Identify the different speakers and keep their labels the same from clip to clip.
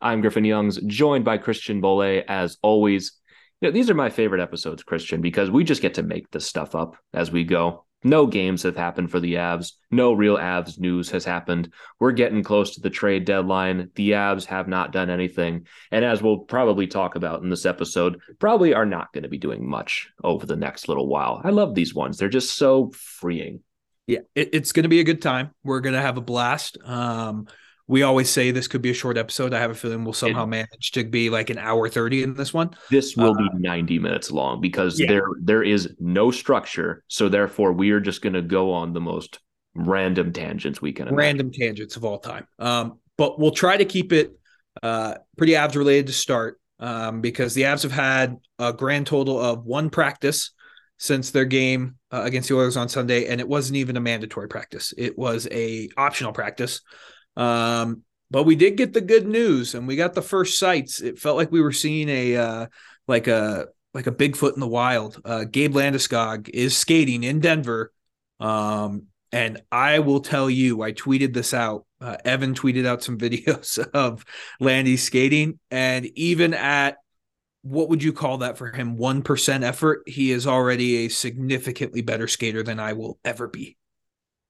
Speaker 1: I'm Griffin Youngs, joined by Christian Bolle, as always. You know, these are my favorite episodes, Christian, because we just get to make this stuff up as we go. No games have happened for the Avs. No real Avs news has happened. We're getting close to the trade deadline. The Avs have not done anything. And as we'll probably talk about in this episode, probably are not going to be doing much over the next little while. I love these ones. They're just so freeing.
Speaker 2: Yeah, it, it's going to be a good time. We're going to have a blast. Um, we always say this could be a short episode. I have a feeling we'll somehow manage to be like an hour 30 in this one.
Speaker 1: This will uh, be 90 minutes long because yeah. there there is no structure. So therefore we are just going to go on the most random tangents we can
Speaker 2: imagine. Random tangents of all time. Um, but we'll try to keep it uh, pretty Avs related to start um, because the Avs have had a grand total of one practice since their game uh, against the Oilers on Sunday, and it wasn't even a mandatory practice. It was a optional practice. Um, but we did get the good news and we got the first sights. It felt like we were seeing a uh, like a like a Bigfoot in the wild. Uh, Gabe Landeskog is skating in Denver. Um, and I will tell you, I tweeted this out. Uh, Evan tweeted out some videos of Landy skating, and even at what would you call that for him? One percent effort. He is already a significantly better skater than I will ever be.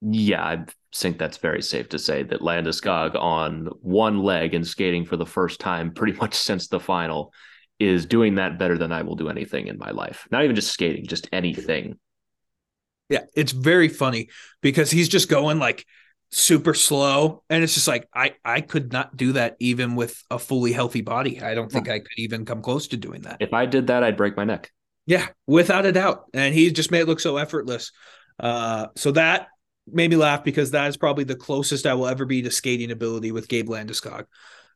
Speaker 1: Yeah, I think that's very safe to say that Landeskog on one leg and skating for the first time pretty much since the final is doing that better than I will do anything in my life. Not even just skating, just anything.
Speaker 2: Yeah, it's very funny because he's just going like super slow and it's just like I I could not do that even with a fully healthy body. I don't think I could even come close to doing that.
Speaker 1: If I did that, I'd break my neck.
Speaker 2: Yeah, without a doubt. And he just made it look so effortless. Uh, so that made me laugh because that is probably the closest I will ever be to skating ability with Gabe Landeskog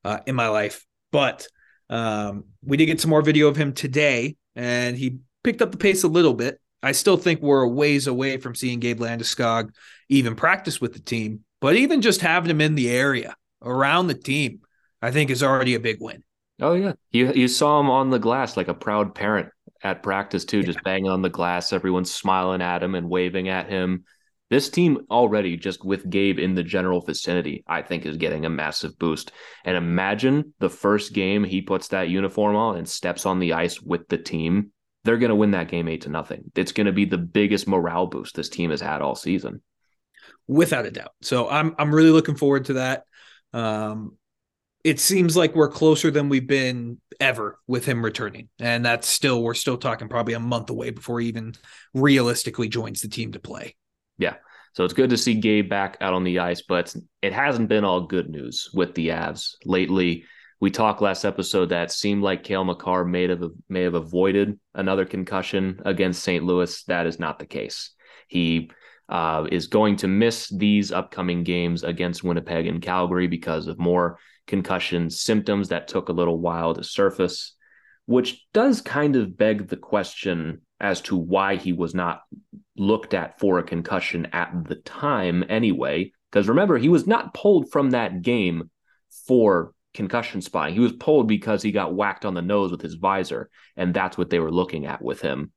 Speaker 2: uh, in my life. But um, we did get some more video of him today, and he picked up the pace a little bit. I still think we're a ways away from seeing Gabe Landeskog even practice with the team, but even just having him in the area around the team, I think is already a big win.
Speaker 1: Oh yeah, you you saw him on the glass like a proud parent at practice too, yeah. just banging on the glass. Everyone's smiling at him and waving at him this team already just with Gabe in the general vicinity, I think is getting a massive boost. And imagine the first game he puts that uniform on and steps on the ice with the team. They're going to win that game eight to nothing. It's going to be the biggest morale boost this team has had all season,
Speaker 2: without a doubt. So I'm I'm really looking forward to that. Um, it seems like we're closer than we've been ever with him returning, and that's still we're still talking probably a month away before he even realistically joins the team to play.
Speaker 1: Yeah. So it's good to see Gabe back out on the ice, but it hasn't been all good news with the Avs lately. We talked last episode that seemed like Cale Makar may have may have avoided another concussion against St. Louis. That is not the case. He uh, is going to miss these upcoming games against Winnipeg and Calgary because of more concussion symptoms that took a little while to surface, which does kind of beg the question as to why he was not looked at for a concussion at the time anyway. Because remember, he was not pulled from that game for concussion spotting. He was pulled because he got whacked on the nose with his visor, and that's what they were looking at with him.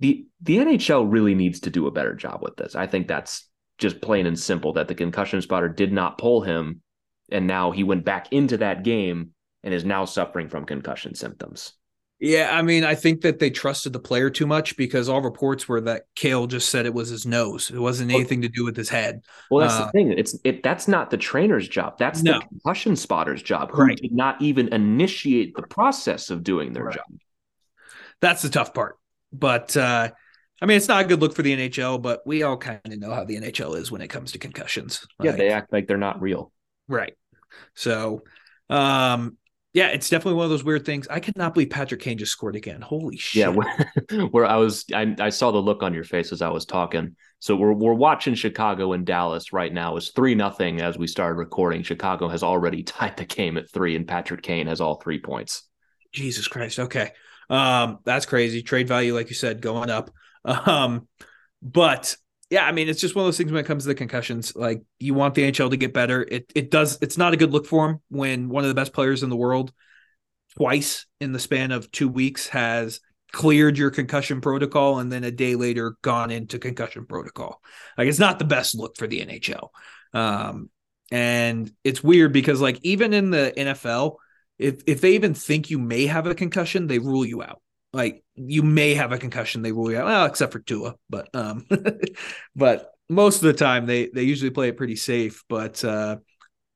Speaker 1: The the NHL really needs to do a better job with this. I think that's just plain and simple that the concussion spotter did not pull him and now he went back into that game and is now suffering from concussion symptoms.
Speaker 2: Yeah, I mean, I think that they trusted the player too much because all reports were that Cale just said it was his nose. It wasn't anything to do with his head.
Speaker 1: Well, that's uh, the thing. It's it. That's not the trainer's job. That's no. the concussion spotter's job, who right. did not even initiate the process of doing their right. job.
Speaker 2: That's the tough part. But uh, I mean, it's not a good look for the NHL. But we all kind of know how the NHL is when it comes to concussions.
Speaker 1: Yeah, like, they act like they're not real.
Speaker 2: Right. So, um, yeah, it's definitely one of those weird things. I cannot believe Patrick Kane just scored again. Holy shit!
Speaker 1: Yeah, where, where I was, I, I, saw the look on your face as I was talking. So we're we're watching Chicago and Dallas right now. It's three nothing as we started recording. Chicago has already tied the game at three, and Patrick Kane has all three points.
Speaker 2: Jesus Christ! Okay, um, that's crazy. Trade value, like you said, going up. Um, but yeah, I mean, it's just one of those things when it comes to the concussions. Like you want the NHL to get better. It it does. It's not a good look for him when one of the best players in the world twice in the span of two weeks has cleared your concussion protocol and then a day later gone into concussion protocol. Like it's not the best look for the NHL. Um, and it's weird because like even in the NFL, if if they even think you may have a concussion, they rule you out like you may have a concussion they rule you out well except for Tua but um but most of the time they they usually play it pretty safe but uh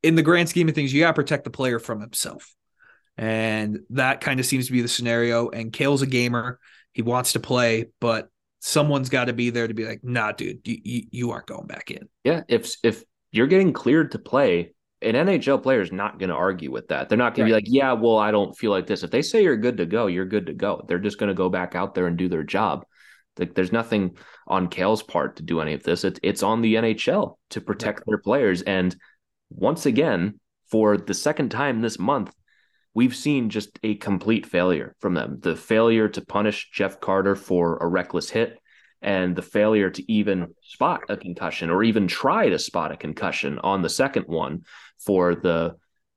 Speaker 2: in the grand scheme of things you got to protect the player from himself. And that kind of seems to be the scenario and Cale's a gamer he wants to play but someone's got to be there to be like nah dude you, you, you aren't going back in.
Speaker 1: Yeah if if you're getting cleared to play an NHL player is not going to argue with that. They're not going right. to be like, yeah, well, I don't feel like this. If they say you're good to go, you're good to go. They're just going to go back out there and do their job. Like, there's nothing on Cale's part to do any of this. It's it's on the NHL to protect right. their players. And once again, for the second time this month, we've seen just a complete failure from them. The failure to punish Jeff Carter for a reckless hit and the failure to even spot a concussion or even try to spot a concussion on the second one for the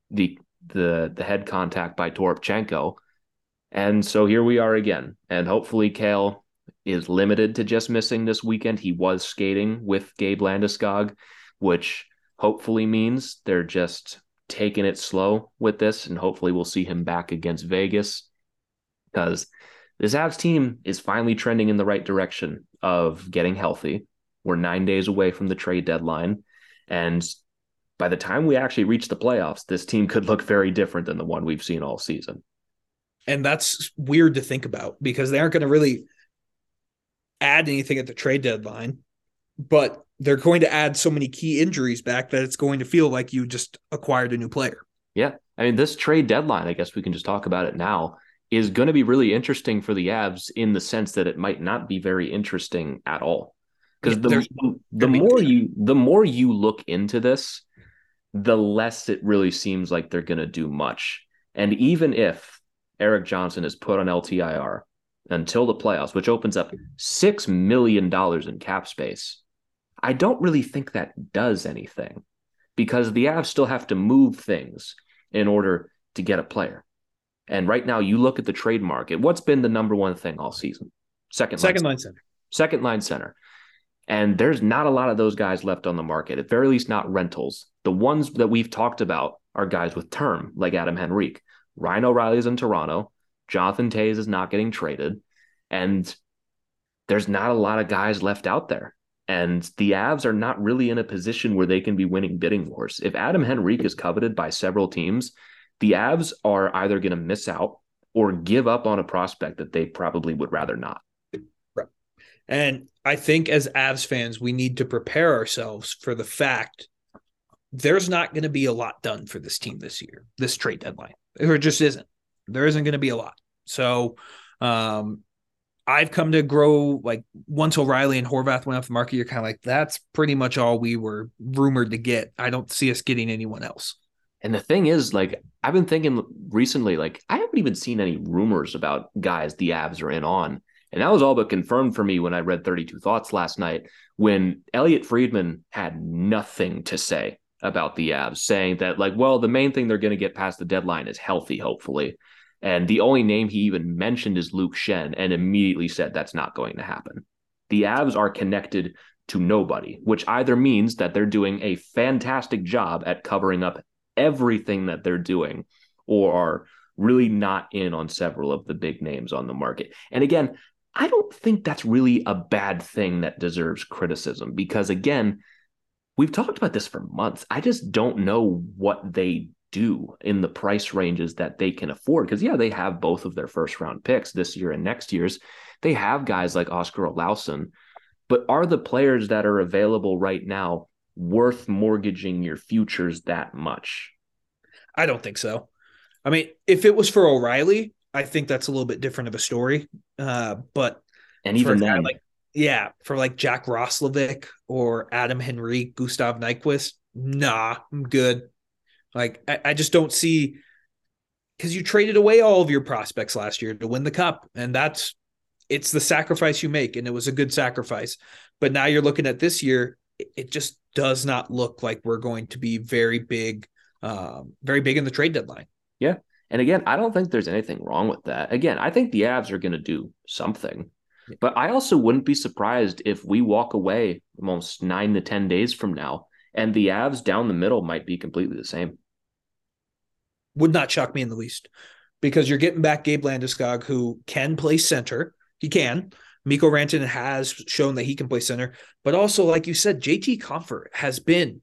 Speaker 1: the the the head contact by Toropchenko. And so here we are again. And hopefully Cale is limited to just missing this weekend. He was skating with Gabe Landeskog, which hopefully means they're just taking it slow with this. And hopefully we'll see him back against Vegas because this Avs team is finally trending in the right direction of getting healthy. We're nine days away from the trade deadline. And by the time we actually reach the playoffs, this team could look very different than the one we've seen all season.
Speaker 2: And that's weird to think about because they aren't going to really add anything at the trade deadline, but they're going to add so many key injuries back that it's going to feel like you just acquired a new player.
Speaker 1: Yeah. I mean, this trade deadline, I guess we can just talk about it now, is going to be really interesting for the Avs in the sense that it might not be very interesting at all. Because the, the, the more you the more you look into this, the less it really seems like they're going to do much. And even if Erik Johnson is put on LTIR until the playoffs, which opens up $6 million in cap space, I don't really think that does anything because the Avs still have to move things in order to get a player. And right now, you look at the trade market. What's been the number one thing all season?
Speaker 2: Second, second line, line center.
Speaker 1: Second line center. And there's not a lot of those guys left on the market, at very least not rentals. The ones that we've talked about are guys with term, like Adam Henrique. Ryan O'Reilly's in Toronto. Jonathan Toews is not getting traded. And there's not a lot of guys left out there. And the Avs are not really in a position where they can be winning bidding wars. If Adam Henrique is coveted by several teams, the Avs are either going to miss out or give up on a prospect that they probably would rather not.
Speaker 2: And I think as Avs fans, we need to prepare ourselves for the fact there's not going to be a lot done for this team this year, this trade deadline. There just isn't. There isn't going to be a lot. So um, I've come to grow like once O'Reilly and Horvat went off the market, you're kind of like, that's pretty much all we were rumored to get. I don't see us getting anyone else.
Speaker 1: And the thing is, like, I've been thinking recently, like, I haven't even seen any rumors about guys the Avs are in on. And that was all but confirmed for me when I read 32 Thoughts last night when Elliotte Friedman had nothing to say about the Avs, saying that, like, well, the main thing they're going to get past the deadline is healthy, hopefully. And the only name he even mentioned is Luke Schenn and immediately said that's not going to happen. The Avs are connected to nobody, which either means that they're doing a fantastic job at covering up everything that they're doing or are really not in on several of the big names on the market. And again, I don't think that's really a bad thing that deserves criticism because, again, we've talked about this for months. I just don't know what they do in the price ranges that they can afford. Because, yeah, they have both of their first round picks this year and next year's. They have guys like Oskar Olausson, but are the players that are available right now worth mortgaging your futures that much?
Speaker 2: I don't think so. I mean, if it was for O'Reilly, I think that's a little bit different of a story. Uh, but
Speaker 1: and even then,
Speaker 2: like yeah, for like Jack Roslovic or Adam Henry, Gustav Nyquist, nah, I'm good. Like I, I just don't see because you traded away all of your prospects last year to win the cup, and that's it's the sacrifice you make, and it was a good sacrifice. But now you're looking at this year, it just does not look like we're going to be very big, um, very big in the trade deadline.
Speaker 1: Yeah. And again, I don't think there's anything wrong with that. Again, I think the Avs are going to do something. But I also wouldn't be surprised if we walk away almost nine to 10 days from now and the Avs down the middle might be completely the same.
Speaker 2: Would not shock me in the least because you're getting back Gabe Landeskog, who can play center. He can. Mikko Rantanen has shown that he can play center, but also, like you said, JT Compher has been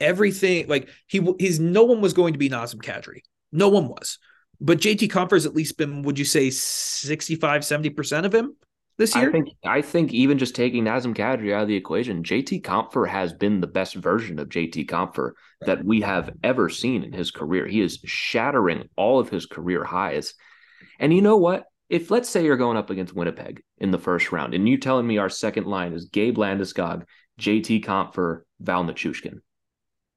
Speaker 2: everything. Like he, he's no one was going to be Nazem Kadri. No one was. But JT Compher's at least been, would you say, 65, 70% of him this year?
Speaker 1: I think I think even just taking Nazem Kadri out of the equation, JT Compher has been the best version of JT right. that we have ever seen in his career. He is shattering all of his career highs. And you know what? If let's say you're going up against Winnipeg in the first round, and you telling me our second line is Gabe Landeskog, JT Compher, Val Nichushkin,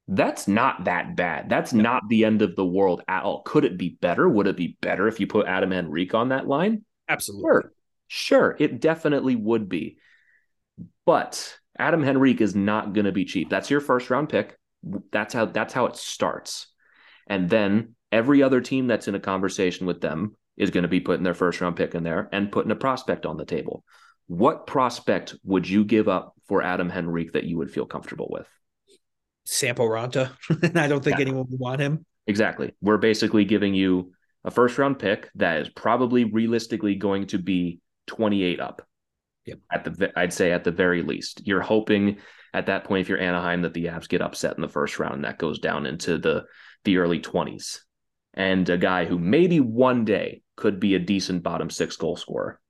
Speaker 1: that's not that bad. That's no. not the end of the world at all. Could it be better? Would it be better if you put Adam Henrique on that line?
Speaker 2: Absolutely.
Speaker 1: Sure. Sure, it definitely would be. But Adam Henrique is not going to be cheap. That's your first round pick. That's how that's how it starts. And then every other team that's in a conversation with them is going to be putting their first round pick in there and putting a prospect on the table. What prospect would you give up for Adam Henrique that you would feel comfortable with?
Speaker 2: Sampo Ranta. And I don't think yeah. anyone would want him.
Speaker 1: Exactly. We're basically giving you a first round pick that is probably realistically going to be 28 up. Yep. At the I'd say at the very least. You're hoping at that point if you're Anaheim that the Avs get upset in the first round and that goes down into the the early 20s. And a guy who maybe one day could be a decent bottom 6 goal scorer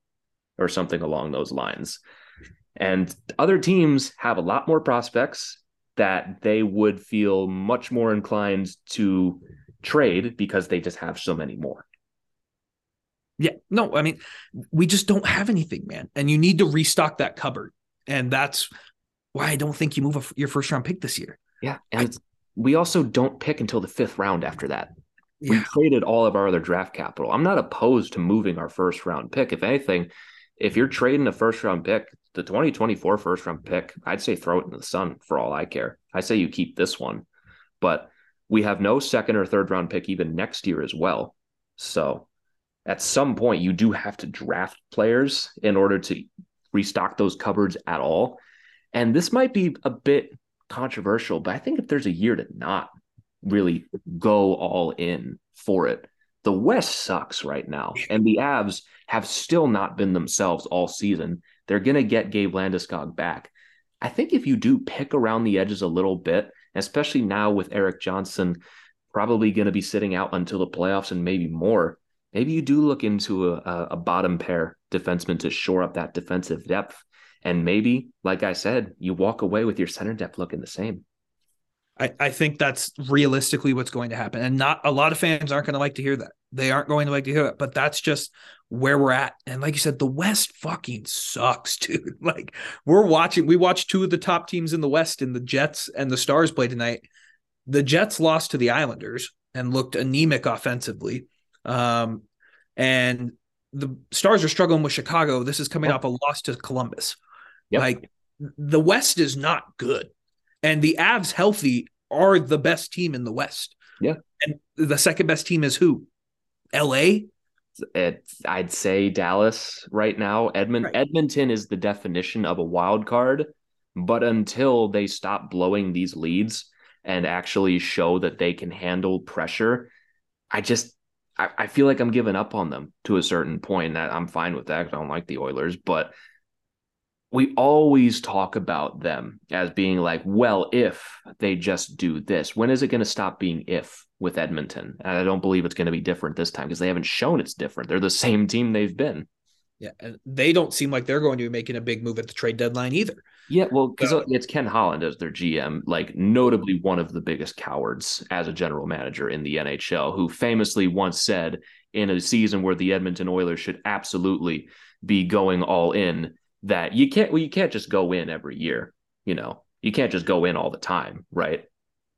Speaker 1: or something along those lines. And other teams have a lot more prospects that they would feel much more inclined to trade because they just have so many more.
Speaker 2: Yeah, no, I mean, we just don't have anything, man. And you need to restock that cupboard. And that's why I don't think you move a, your first round pick this year.
Speaker 1: Yeah. And I, we also don't pick until the fifth round after that. Yeah. We traded all of our other draft capital. I'm not opposed to moving our first round pick. If anything, if you're trading a first round pick, the 2024 first round pick, I'd say throw it in the sun for all I care. I say you keep this one, but we have no second or third round pick even next year as well. So at some point, you do have to draft players in order to restock those cupboards at all. And this might be a bit controversial, but I think if there's a year to not really go all in for it, the West sucks right now. And the Avs have still not been themselves all season. They're going to get Gabe Landeskog back. I think if you do pick around the edges a little bit, especially now with Erik Johnson probably going to be sitting out until the playoffs and maybe more, maybe you do look into a, a bottom pair defenseman to shore up that defensive depth. And maybe, like I said, you walk away with your center depth looking the same.
Speaker 2: I, I think that's realistically what's going to happen. And not a lot of fans aren't going to like to hear that. They aren't going to like to hear it, but that's just where we're at. And like you said, the West fucking sucks, dude. Like we're watching, we watched two of the top teams in the West in the Jets and the Stars play tonight. The Jets lost to the Islanders and looked anemic offensively. Um, and the Stars are struggling with Chicago. This is coming off a loss to Columbus. Yep. Like the West is not good. And the Avs healthy are the best team in the West.
Speaker 1: Yeah.
Speaker 2: And the second best team is who? LA?
Speaker 1: It's, I'd say Dallas right now. Edmond right. Edmonton is the definition of a wild card, but until they stop blowing these leads and actually show that they can handle pressure, I just I, I feel like I'm giving up on them to a certain point. That I'm fine with that. I don't like the Oilers, but we always talk about them as being like, well, if they just do this, when is it going to stop being if with Edmonton? And I don't believe it's going to be different this time because they haven't shown it's different. They're the same team they've been.
Speaker 2: Yeah, and they don't seem like they're going to be making a big move at the trade deadline either.
Speaker 1: Yeah, well, because it's Ken Holland as their GM, like notably one of the biggest cowards as a general manager in the NHL, who famously once said in a season where the Edmonton Oilers should absolutely be going all in that you can't well you can't just go in every year you know? You can't just go in all the time right?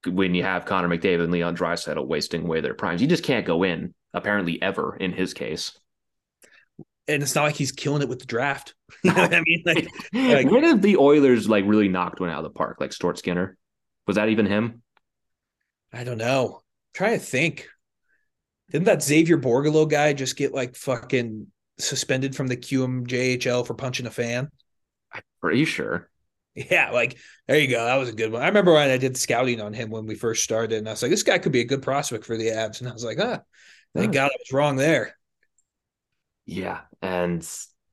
Speaker 1: When you have Connor McDavid and Leon Draisaitl wasting away their primes you just can't go in apparently ever in his case.
Speaker 2: And it's not like he's killing it with the draft. You know what I mean? Like,
Speaker 1: like when have the Oilers like really knocked one out of the park like Stuart Skinner? Was that even him?
Speaker 2: I don't know. Trying to think. Didn't that Xavier Bourgault guy just get like fucking suspended from the QMJHL for punching a fan?
Speaker 1: I'm pretty sure.
Speaker 2: Yeah, like there you go. That was a good one. I remember when I did scouting on him when we first started, and I was like, this guy could be a good prospect for the Avs. And I was like, ah, thank God I was wrong there.
Speaker 1: Yeah, and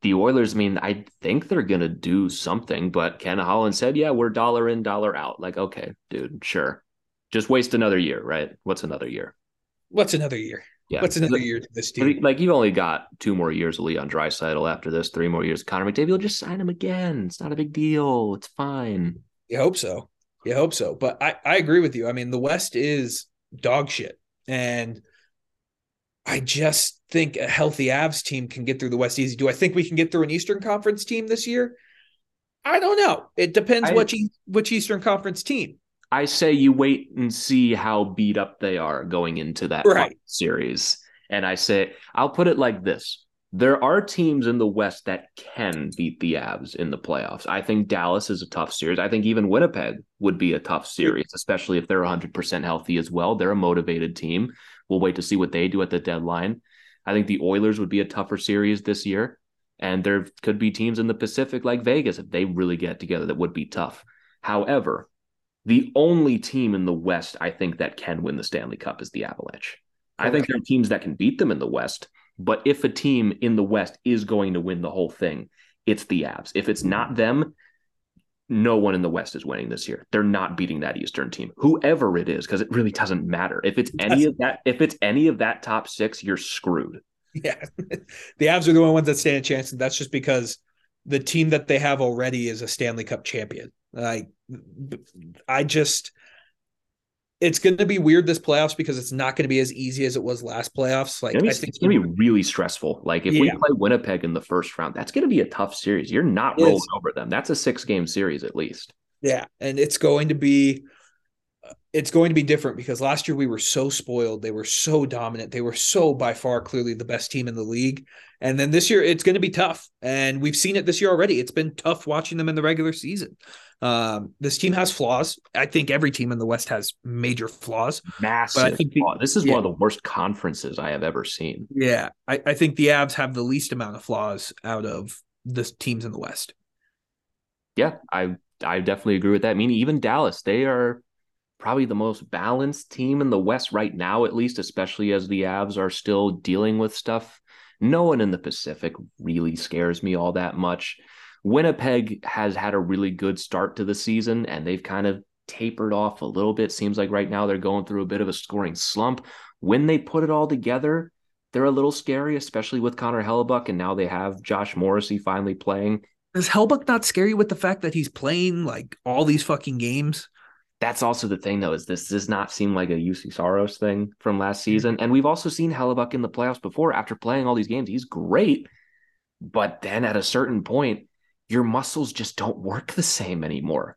Speaker 1: the Oilers, I mean, I think they're gonna do something, but Ken Holland said, yeah, we're dollar in, dollar out. Like, okay, dude, sure. Just waste another year, right? What's another year?
Speaker 2: What's another year? Yeah. What's another year to this team?
Speaker 1: Like you've only got two more years of Leon Draisaitl after this, three more years. Connor McDavid will just sign him again. It's not a big deal. It's fine.
Speaker 2: You hope so. You hope so. But I, I agree with you. I mean, the West is dog shit. And I just think a healthy Avs team can get through the West easy. Do I think we can get through an Eastern Conference team this year? I don't know. It depends I, which which Eastern Conference team.
Speaker 1: I say you wait and see how beat up they are going into that right. series. And I say, I'll put it like this. There are teams in the West that can beat the Avs in the playoffs. I think Dallas is a tough series. I think even Winnipeg would be a tough series, especially if they're 100% healthy as well. They're a motivated team. We'll wait to see what they do at the deadline. I think the Oilers would be a tougher series this year. And there could be teams in the Pacific like Vegas if they really get together that would be tough. However, the only team in the West I think that can win the Stanley Cup is the Avalanche. Okay. I think there are teams that can beat them in the West, but if a team in the West is going to win the whole thing, it's the Avs. If it's not them, no one in the West is winning this year. They're not beating that Eastern team, whoever it is, because it really doesn't matter. If it's any of that, if it's any of that top six, you're screwed.
Speaker 2: Yeah, the Avs are the only ones that stand a chance, and that's just because the team that they have already is a Stanley Cup champion. Like, I just, it's going to be weird this playoffs because it's not going to be as easy as it was last playoffs. Like, I
Speaker 1: think it's going to be really stressful. Like, if yeah. we play Winnipeg in the first round, that's going to be a tough series. You're not rolling over them. That's a six game series at least.
Speaker 2: Yeah, and it's going to be it's going to be different because last year we were so spoiled. They were so dominant. They were so by far clearly the best team in the league. And then this year it's going to be tough. And we've seen it this year already. It's been tough watching them in the regular season. Um, this team has flaws. I think every team in the West has major flaws.
Speaker 1: Massive. But I think the, this is yeah. one of the worst conferences I have ever seen.
Speaker 2: Yeah. I, I think the Avs have the least amount of flaws out of the teams in the West.
Speaker 1: Yeah, I I definitely agree with that. I mean, even Dallas, they are probably the most balanced team in the West right now, at least, especially as the Avs are still dealing with stuff. No one in the Pacific really scares me all that much. Winnipeg has had a really good start to the season and they've kind of tapered off a little bit. Seems like right now they're going through a bit of a scoring slump. When they put it all together, they're a little scary, especially with Connor Hellebuyck. And now they have Josh Morrissey finally playing.
Speaker 2: Is Hellebuyck not scary with the fact that he's playing like all these fucking games?
Speaker 1: That's also the thing, though, is this does not seem like a Juuse Saros thing from last mm-hmm. season. And we've also seen Hellebuyck in the playoffs before. After playing all these games, he's great. But then at a certain point, your muscles just don't work the same anymore.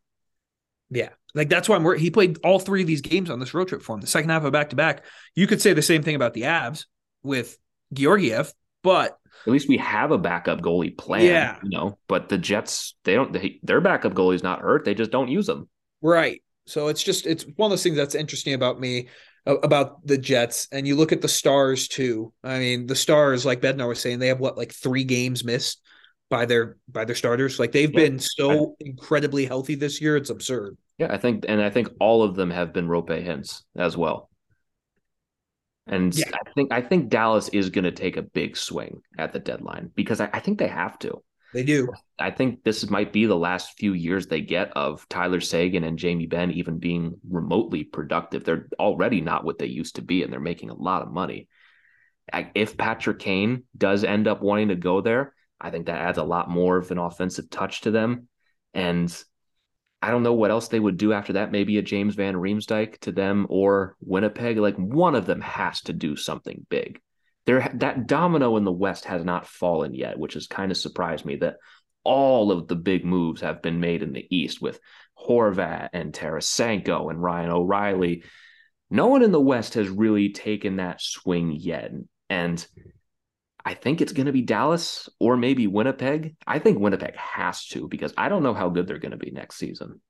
Speaker 2: Yeah. Like that's why I'm worried. He played all three of these games on this road trip for him. The second half of back to back. You could say the same thing about the Avs with Georgiev, but
Speaker 1: at least we have a backup goalie plan. Yeah. You know, but the Jets, they don't, they, their backup goalie's not hurt. They just don't use them.
Speaker 2: Right. So it's just, it's one of those things that's interesting about me about the Jets. And you look at the Stars too. I mean, the Stars, like Bednar was saying, they have what, like three games missed by their by their starters. Like they've yeah. been so incredibly healthy this year, it's absurd.
Speaker 1: Yeah, I think, and I think all of them have been Roope Hintz as well. And yeah. I think I think Dallas is going to take a big swing at the deadline because I, I, think they have to.
Speaker 2: They do.
Speaker 1: I think this might be the last few years they get of Tyler Seguin and Jamie Benn even being remotely productive. They're already not what they used to be, and they're making a lot of money. If Patrick Kane does end up wanting to go there, I think that adds a lot more of an offensive touch to them. And I don't know what else they would do after that. Maybe a James Van Riemsdyk to them or Winnipeg. Like one of them has to do something big. There, that domino in the West has not fallen yet, which has kind of surprised me that all of the big moves have been made in the East with Horvat and Tarasenko and Ryan O'Reilly. No one in the West has really taken that swing yet. And I think it's going to be Dallas or maybe Winnipeg. I think Winnipeg has to because I don't know how good they're going to be next season.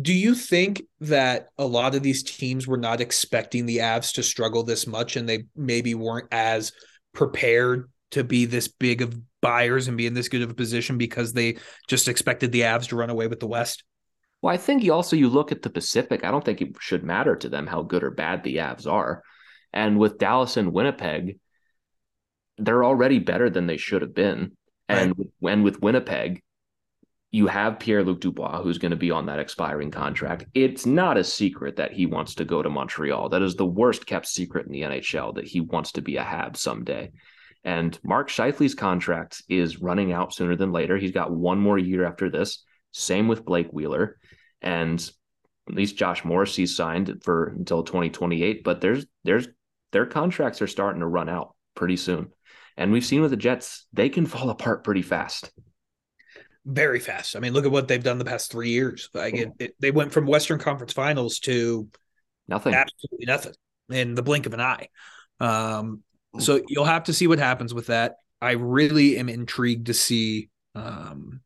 Speaker 2: Do you think that a lot of these teams were not expecting the Avs to struggle this much and they maybe weren't as prepared to be this big of buyers and be in this good of a position because they just expected the Avs to run away with the West?
Speaker 1: Well, I think you also you look at the Pacific. I don't think it should matter to them how good or bad the Avs are. And with Dallas and Winnipeg, they're already better than they should have been. And right. when with Winnipeg, you have Pierre Luc Dubois, who's going to be on that expiring contract. It's not a secret that he wants to go to Montreal. That is the worst kept secret in the NHL that he wants to be a Hab someday. And Mark Scheifele's contract is running out sooner than later. He's got one more year after this. Same with Blake Wheeler. And at least Josh Morrissey signed for until 2028, but there's there's their contracts are starting to run out pretty soon. And we've seen with the Jets, they can fall apart pretty fast.
Speaker 2: Very fast. I mean, look at what they've done the past three years. Like it, it, they went from Western Conference Finals to
Speaker 1: nothing,
Speaker 2: absolutely nothing in the blink of an eye. Um, so you'll have to see what happens with that. I really am intrigued to see um,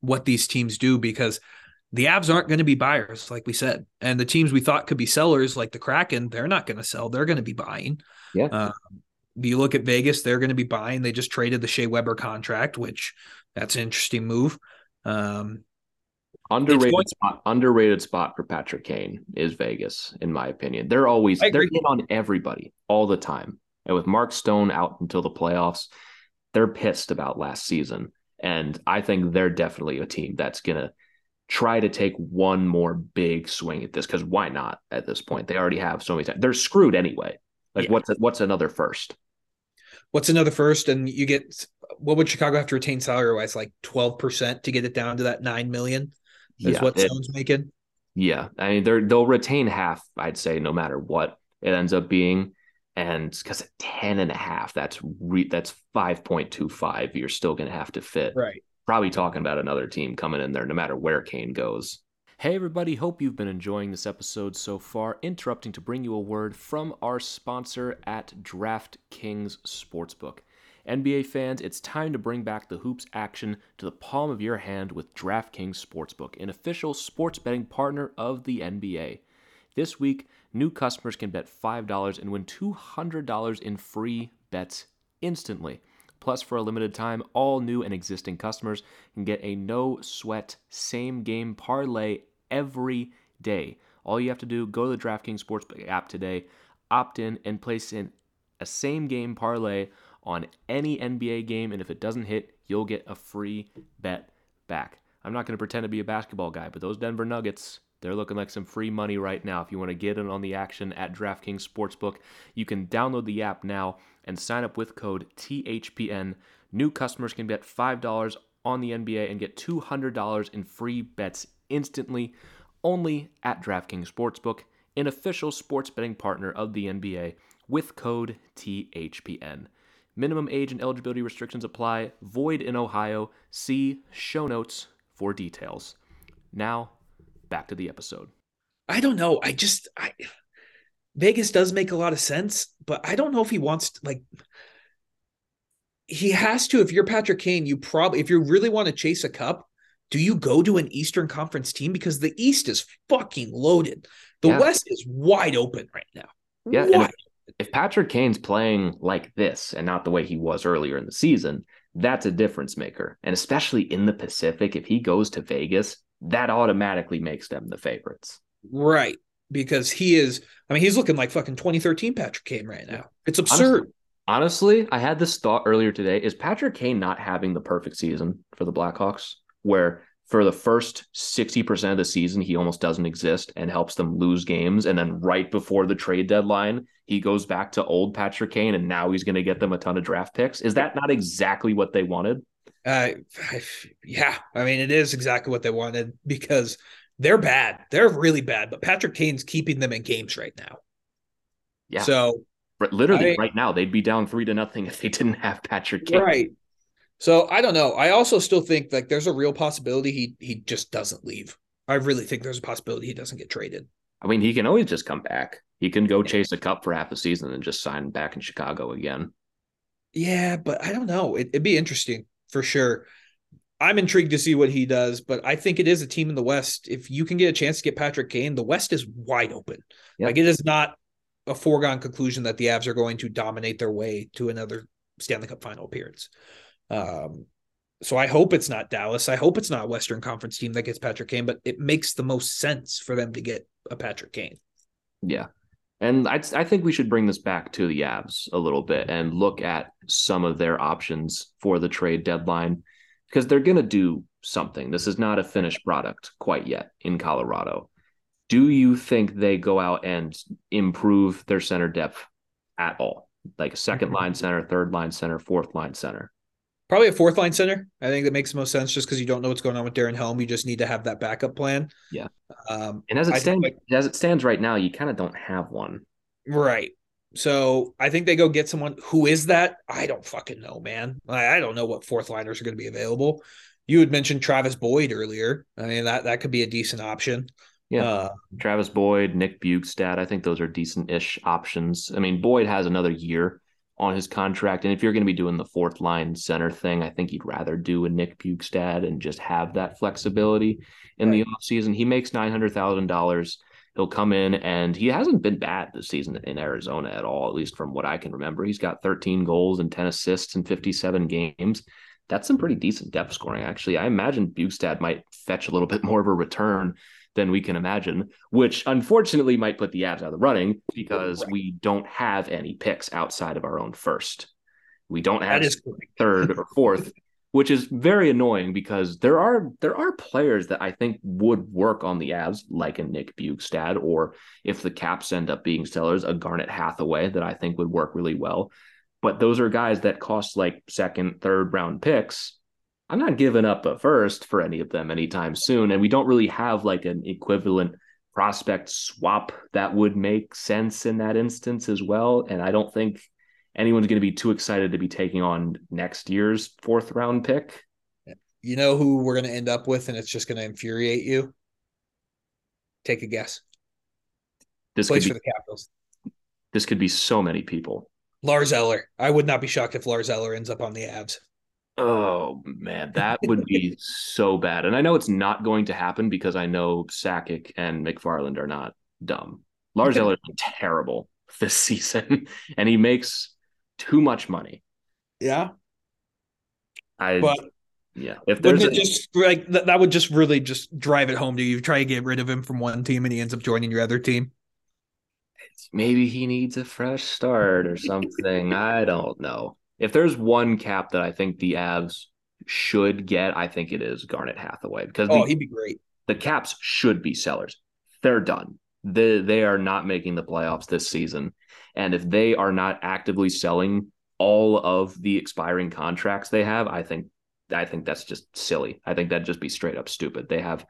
Speaker 2: what these teams do because the Avs aren't going to be buyers, like we said, and the teams we thought could be sellers, like the Kraken, they're not going to sell; they're going to be buying.
Speaker 1: Yeah. Um,
Speaker 2: you look at Vegas, they're going to be buying. They just traded the Shea Weber contract, which that's an interesting move. Um,
Speaker 1: underrated going- spot, underrated spot for Patrick Kane is Vegas, in my opinion. They're always they're in on everybody all the time. And with Mark Stone out until the playoffs, they're pissed about last season. And I think they're definitely a team that's gonna try to take one more big swing at this because why not at this point? They already have so many times. They're screwed anyway. Like yeah. what's what's another first?
Speaker 2: What's another first? And you get what would Chicago have to retain salary wise? Like twelve percent to get it down to that nine million. Is yeah, what it, Stone's making.
Speaker 1: Yeah, I mean they're they'll retain half. I'd say no matter what it ends up being, and because at 10 and a half, that's re, that's five point two five. You're still going to have to fit.
Speaker 2: Right.
Speaker 1: Probably talking about another team coming in there, no matter where Kane goes. Hey, everybody, hope you've been enjoying this episode so far. Interrupting to bring you a word from our sponsor at DraftKings Sportsbook. NBA fans, it's time to bring back the hoops action to the palm of your hand with DraftKings Sportsbook, an official sports betting partner of the NBA. This week, new customers can bet $5 and win $200 in free bets instantly. Plus, for a limited time, all new and existing customers can get a no sweat same game parlay every day. All you have to do, go to the DraftKings Sportsbook app today, opt in, and place in a same game parlay on any NBA game. And if it doesn't hit, you'll get a free bet back. I'm not going to pretend to be a basketball guy, but those Denver Nuggets, they're looking like some free money right now. If you want to get in on the action at DraftKings Sportsbook, you can download the app now and sign up with code THPN. New customers can bet $5 on the NBA and get $200 in free bets instantly only at DraftKings Sportsbook, an official sports betting partner of the NBA with code THPN. Minimum age and eligibility restrictions apply. Void in Ohio. See show notes for details. Now, back to the episode.
Speaker 2: I don't know. I just I Vegas does make a lot of sense, but I don't know if he wants to like he has to if you're Patrick Kane, you probably if you really want to chase a cup, do you go to an Eastern Conference team because the East is fucking loaded. The yeah. West is wide open right now.
Speaker 1: Yeah, if, Patrick Kane's playing like this and not the way he was earlier in the season, that's a difference maker. And especially in the Pacific, if he goes to Vegas, that automatically makes them the favorites.
Speaker 2: Right. Because he is, I mean, he's looking like fucking 2013 Patrick Kane right now. It's absurd.
Speaker 1: Honestly, honestly, I had this thought earlier today. Is Patrick Kane not having the perfect season for the Blackhawks? Where for the first 60% of the season, he almost doesn't exist and helps them lose games. And then right before the trade deadline, he goes back to old Patrick Kane and now he's going to get them a ton of draft picks. Is that not exactly what they wanted?
Speaker 2: Uh, yeah, I mean, it is exactly what they wanted because they're bad. They're really bad, but Patrick Kane's keeping them in games right now.
Speaker 1: Yeah.
Speaker 2: So
Speaker 1: literally I, right now, they'd be down three to nothing if they didn't have Patrick Kane.
Speaker 2: Right. So I don't know. I also still think like there's a real possibility he he just doesn't leave. I really think there's a possibility he doesn't get traded.
Speaker 1: I mean, he can always just come back. He can go chase a cup for half a season and just sign back in Chicago again.
Speaker 2: Yeah, but I don't know. It, would be interesting for sure. I'm intrigued to see what he does, but I think it is a team in the West. If you can get a chance to get Patrick Kane, the West is wide open. Yep. Like it is not a foregone conclusion that the Avs are going to dominate their way to another Stanley Cup final appearance. Um, so I hope it's not Dallas. I hope it's not a Western Conference team that gets Patrick Kane, but it makes the most sense for them to get a Patrick Kane.
Speaker 1: Yeah. And I, I think we should bring this back to the Avs a little bit and look at some of their options for the trade deadline because they're going to do something. This is not a finished product quite yet in Colorado. Do you think they go out and improve their center depth at all? Like a second line center, third line center, fourth line center?
Speaker 2: Probably a fourth line center. I think that makes the most sense just because you don't know what's going on with Darren Helm. You just need to have that backup plan.
Speaker 1: Yeah. Um, and as it stands, like, as it stands right now, you kind of don't have one.
Speaker 2: Right. So I think they go get someone who is that. I don't fucking know, man. I, I don't know what fourth liners are going to be available. You had mentioned Travis Boyd earlier. I mean that that could be a decent option.
Speaker 1: Yeah, uh, Travis Boyd, Nick Bjugstad. I think those are decent-ish options. I mean, Boyd has another year on his contract. And if you're going to be doing the fourth line center thing, I think you'd rather do a Nick Bjugstad and just have that flexibility in right. the offseason. He makes $900,000. He'll come in and he hasn't been bad this season in Arizona at all, at least from what I can remember. He's got 13 goals and 10 assists in 57 games. That's some pretty decent depth scoring, actually. I imagine Bjugstad might fetch a little bit more of a return than we can imagine, which unfortunately might put the Avs out of the running because we don't have any picks outside of our own first. We don't have third or fourth, which is very annoying because there are there are players that I think would work on the Avs, like a Nick Bjugstad, or if the Caps end up being sellers, a Garnet Hathaway that I think would work really well. But those are guys that cost like second, third round picks I'm not giving up a first for any of them anytime soon. And we don't really have like an equivalent prospect swap that would make sense in that instance as well. And I don't think anyone's going to be too excited to be taking on next year's fourth round pick.
Speaker 2: You know who we're going to end up with, and it's just going to infuriate you? Take a guess.
Speaker 1: This place be, for the Capitals. This could be so many people.
Speaker 2: Lars Eller. I would not be shocked if Lars Eller ends up on the Avs.
Speaker 1: Oh man, that would be so bad. And I know it's not going to happen because I know Sakic and MacFarland are not dumb. Lars Eller is terrible this season, and he makes too much money.
Speaker 2: Yeah.
Speaker 1: I
Speaker 2: but
Speaker 1: yeah.
Speaker 2: If there's a, just like that, that would just really just drive it home to you. Try to get rid of him from one team and he ends up joining your other team.
Speaker 1: Maybe he needs a fresh start or something. I don't know if there's one cap that I think the Avs should get, I think it is Garnet Hathaway because
Speaker 2: oh,
Speaker 1: the,
Speaker 2: he'd be great.
Speaker 1: The Caps should be sellers. They're done. They they are not making the playoffs this season, and if they are not actively selling all of the expiring contracts they have, I think I think that's just silly. I think that'd just be straight up stupid. They have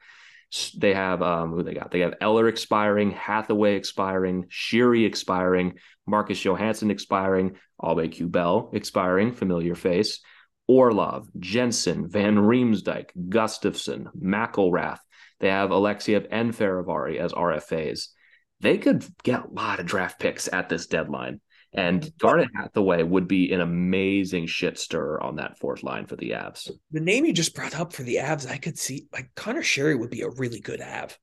Speaker 1: they have um who they got? They have Eller expiring, Hathaway expiring, Sheary expiring, Marcus Johansson expiring, Aube-Kubel expiring, familiar face, Orlov, Jensen, Van Riemsdyk, Gustafsson, McIlrath. They have Alexeyev and Fehérváry as RFAs. They could get a lot of draft picks at this deadline. And Garnet Hathaway would be an amazing shit stirrer on that fourth line for the Avs.
Speaker 2: The name you just brought up for the Avs, I could see like Conor Sheary would be a really good Av.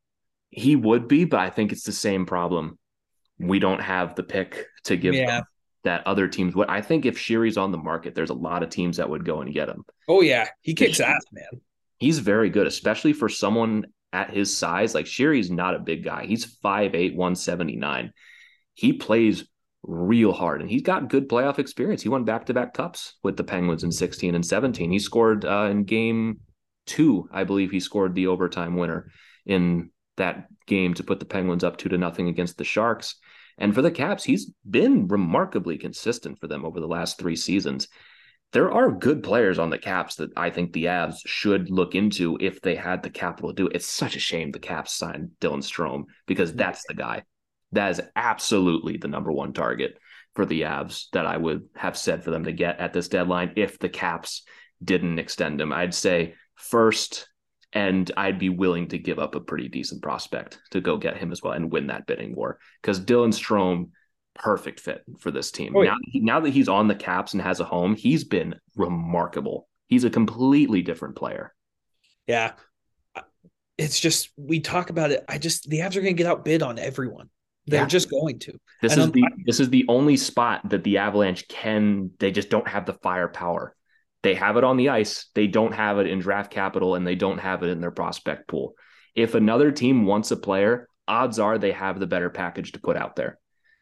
Speaker 1: He would be, but I think it's the same problem. We don't have the pick to give yeah. that other teams. What I think if Sheary's on the market, there's a lot of teams that would go and get him.
Speaker 2: Oh yeah, he kicks ass, man.
Speaker 1: He's very good, especially for someone at his size. Like Sheary's not a big guy. He's 5'8, 179. He plays real hard. And he's got good playoff experience. He won back to back cups with the Penguins in 16 and 17. He scored uh, in game two, I believe he scored the overtime winner in that game to put the Penguins up two to nothing against the Sharks. And for the Caps, he's been remarkably consistent for them over the last three seasons. There are good players on the Caps that I think the Avs should look into if they had the capital to do it. It's such a shame the Caps signed Dylan Strome because that's the guy that is absolutely the number one target for the Avs that I would have said for them to get at this deadline if the Caps didn't extend him. I'd say first, and I'd be willing to give up a pretty decent prospect to go get him as well and win that bidding war because Dylan Strome, perfect fit for this team. Oh, yeah. now, now that he's on the Caps and has a home, he's been remarkable. He's a completely different player.
Speaker 2: Yeah. It's just we talk about it. I just the Avs are going to get outbid on everyone. They're yeah. just going to.
Speaker 1: This and is the this is the only spot that the Avalanche can. They just don't have the firepower. They have it on the ice. They don't have it in draft capital, and they don't have it in their prospect pool. If another team wants a player, odds are they have the better package to put out there.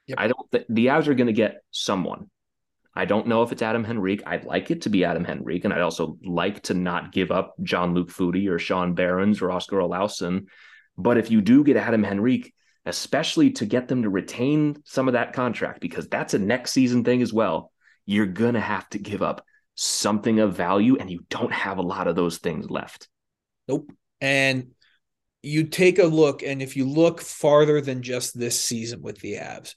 Speaker 1: Yep. I don't. Th- the Avs are going to get someone. I don't know if it's Adam Henrique. I'd like it to be Adam Henrique, and I'd also like to not give up Jean-Luc Foudy or Sean Behrens or Oskar Olausson. But if you do get Adam Henrique, especially to get them to retain some of that contract because that's a next season thing as well. You're going to have to give up something of value, and you don't have a lot of those things left.
Speaker 2: Nope. And you take a look, and if you look farther than just this season with the Avs,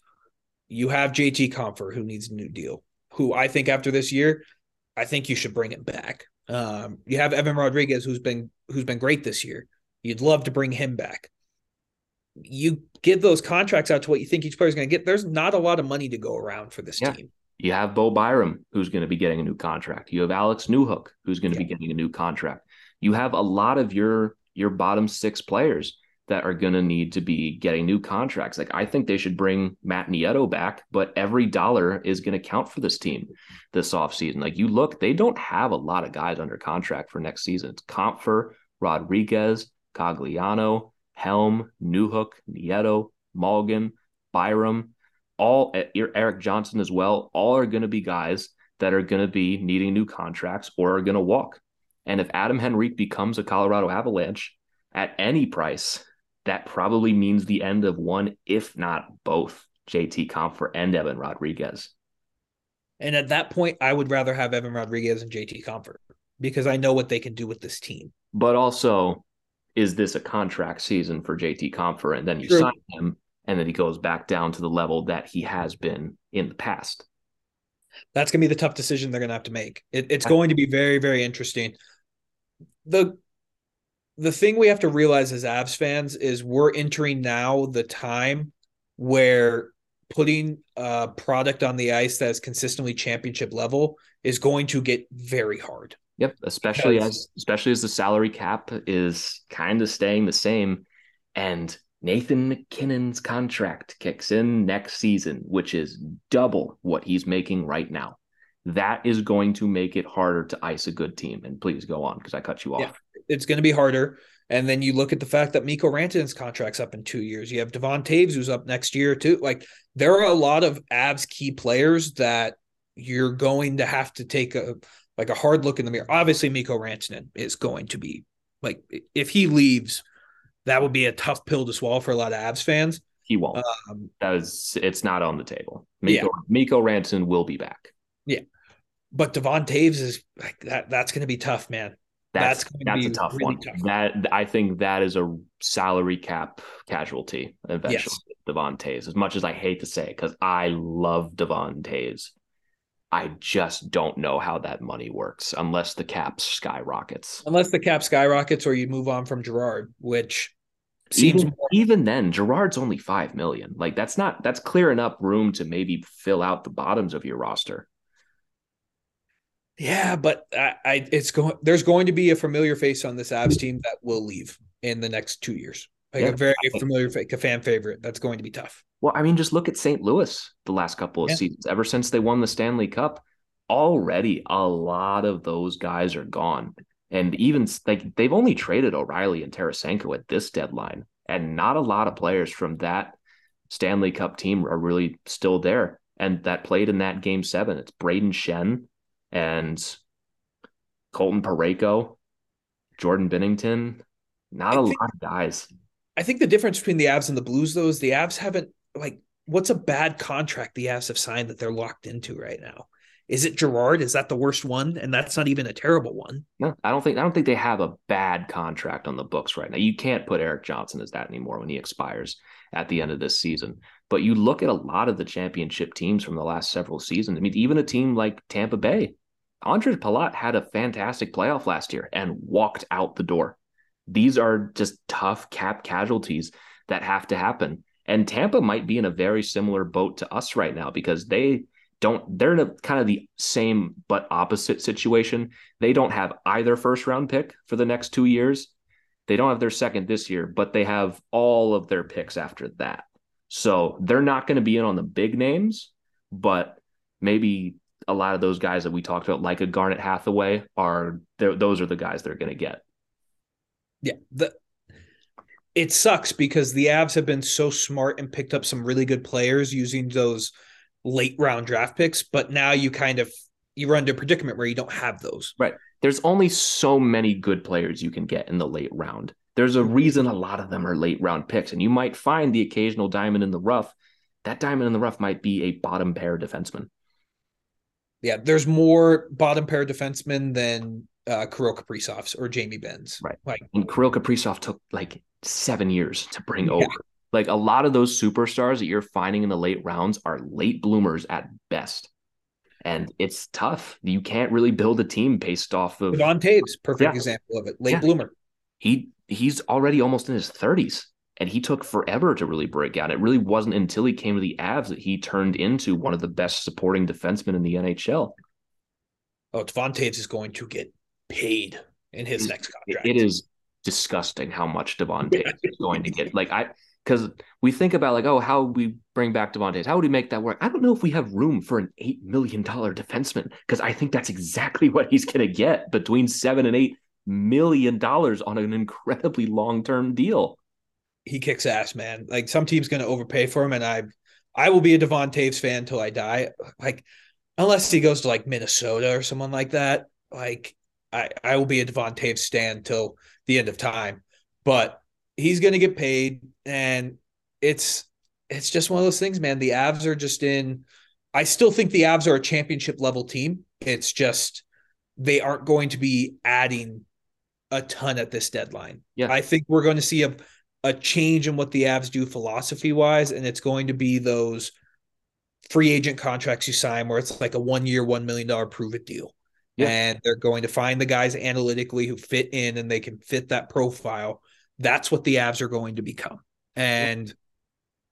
Speaker 2: you have JT Compher who needs a new deal. Who I think after this year, I think you should bring him back. Um, you have Evan Rodrigues who's been who's been great this year. You'd love to bring him back you give those contracts out to what you think each player is going to get. There's not a lot of money to go around for this yeah. team.
Speaker 1: You have Bo Byram, who's going to be getting a new contract. You have Alex Newhook, who's going to yeah. be getting a new contract. You have a lot of your your bottom six players that are going to need to be getting new contracts. Like I think they should bring Matt Nieto back, but every dollar is going to count for this team this offseason. Like you look, they don't have a lot of guys under contract for next season. It's Compher, Rodrigues, Cogliano, Helm, Newhook, Nieto, Malgin, Byram, all eh, Erik Johnson as well, all are going to be guys that are going to be needing new contracts or are going to walk. And if Adam Henrique becomes a Colorado Avalanche at any price, that probably means the end of one, if not both, JT Compher and Evan Rodrigues.
Speaker 2: And at that point, I would rather have Evan Rodrigues and JT Compher because I know what they can do with this team.
Speaker 1: But also, is this a contract season for JT Compher? And then you True. sign him, and then he goes back down to the level that he has been in the past.
Speaker 2: That's going to be the tough decision they're going to have to make. It, it's going to be very, very interesting. The the thing we have to realize as Avs fans is we're entering now the time where putting a product on the ice that is consistently championship level is going to get very hard.
Speaker 1: Yep, especially because... as especially as the salary cap is kind of staying the same and Nathan MacKinnon's contract kicks in next season, which is double what he's making right now. That is going to make it harder to ice a good team. And please go on because I cut you off. Yeah,
Speaker 2: it's going to be harder. And then you look at the fact that Mikko Rantanen's contract's up in two years. You have Devon Toews who's up next year too. Like there are a lot of Avs key players that you're going to have to take a like a hard look in the mirror. Obviously, Mikko Rantanen is going to be like if he leaves, that would be a tough pill to swallow for a lot of Avs fans.
Speaker 1: He won't. Um, that is, it's not on the table. Mikko yeah. Mikko Rantanen will be back.
Speaker 2: Yeah, but Devon Toews is like that. That's going to be tough, man.
Speaker 1: That's that's, that's a tough really one. Tough. That I think that is a salary cap casualty eventually. Yes. Devon Toews, as much as I hate to say it, because I love Devon Toews. I just don't know how that money works unless the cap skyrockets.
Speaker 2: Unless the cap skyrockets or you move on from Girard, which
Speaker 1: even, more- even then, Girard's only five million. Like that's not that's clearing up room to maybe fill out the bottoms of your roster.
Speaker 2: Yeah, but I, I it's going there's going to be a familiar face on this Avs team that will leave in the next two years. Like yeah. a very familiar like a fan favorite. That's going to be tough.
Speaker 1: Well, I mean, just look at St. Louis the last couple of yeah. seasons. Ever since they won the Stanley Cup, already a lot of those guys are gone. And even like they've only traded O'Reilly and Tarasenko at this deadline, and not a lot of players from that Stanley Cup team are really still there. And that played in that game seven. It's Brayden Schenn and Colton Parayko, Jordan Binnington. Not I a lot of guys.
Speaker 2: I think the difference between the Avs and the Blues, though, is the Avs haven't like what's a bad contract the Avs have signed that they're locked into right now? Is it Girard? Is that the worst one? And that's not even a terrible one.
Speaker 1: No, I don't think I don't think they have a bad contract on the books right now. You can't put Erik Johnson as that anymore when he expires at the end of this season. But you look at a lot of the championship teams from the last several seasons. I mean, even a team like Tampa Bay, Andre Palat had a fantastic playoff last year and walked out the door. These are just tough cap casualties that have to happen. And Tampa might be in a very similar boat to us right now because they don't, they're in a kind of the same but opposite situation. They don't have either first round pick for the next two years. They don't have their second this year, but they have all of their picks after that. So they're not going to be in on the big names, but maybe a lot of those guys that we talked about, like a Garnet Hathaway, are those are the guys they're going to get.
Speaker 2: Yeah, the it sucks because the Avs have been so smart and picked up some really good players using those late round draft picks, but now you kind of you run into a predicament where you don't have those.
Speaker 1: Right. There's only so many good players you can get in the late round. There's a mm-hmm. reason a lot of them are late round picks, and you might find the occasional diamond in the rough. That diamond in the rough might be a bottom pair defenseman.
Speaker 2: Yeah, there's more bottom pair defensemen than uh, Kirill Kaprizovs or Jamie Benns.
Speaker 1: Right. Like, and Kirill Kaprizov took like seven years to bring yeah. over. Like a lot of those superstars that you're finding in the late rounds are late bloomers at best. And it's tough. You can't really build a team based off of
Speaker 2: Devon Toews, perfect yeah. example of it. Late yeah. bloomer.
Speaker 1: He he's already almost in his 30s and he took forever to really break out. It really wasn't until he came to the Avs that he turned into one of the best supporting defensemen in the NHL.
Speaker 2: Oh, Devon Toews is going to get paid in his mm, next contract.
Speaker 1: It is disgusting how much Devon Toews is going to get. Like I because we think about like, oh, how we bring back Devon Toews? How would we make that work? I don't know if we have room for an eight million dollar defenseman because I think that's exactly what he's going to get between seven and eight million dollars on an incredibly long term deal.
Speaker 2: He kicks ass, man. Like some team's going to overpay for him, and I, I will be a Devon Toews fan until I die. Like, unless he goes to like Minnesota or someone like that, like I, I will be a Devon Toews stand till the end of time. But he's going to get paid, and it's it's just one of those things, man. The Avs are just in. I still think the Avs are a championship level team. It's just they aren't going to be adding a ton at this deadline. Yeah, I think we're going to see a a change in what the Avs do philosophy wise, and it's going to be those free agent contracts you sign where it's like a one year, $1 million prove it deal. Yeah. And they're going to find the guys analytically who fit in and they can fit that profile. That's what the Avs are going to become. And yeah.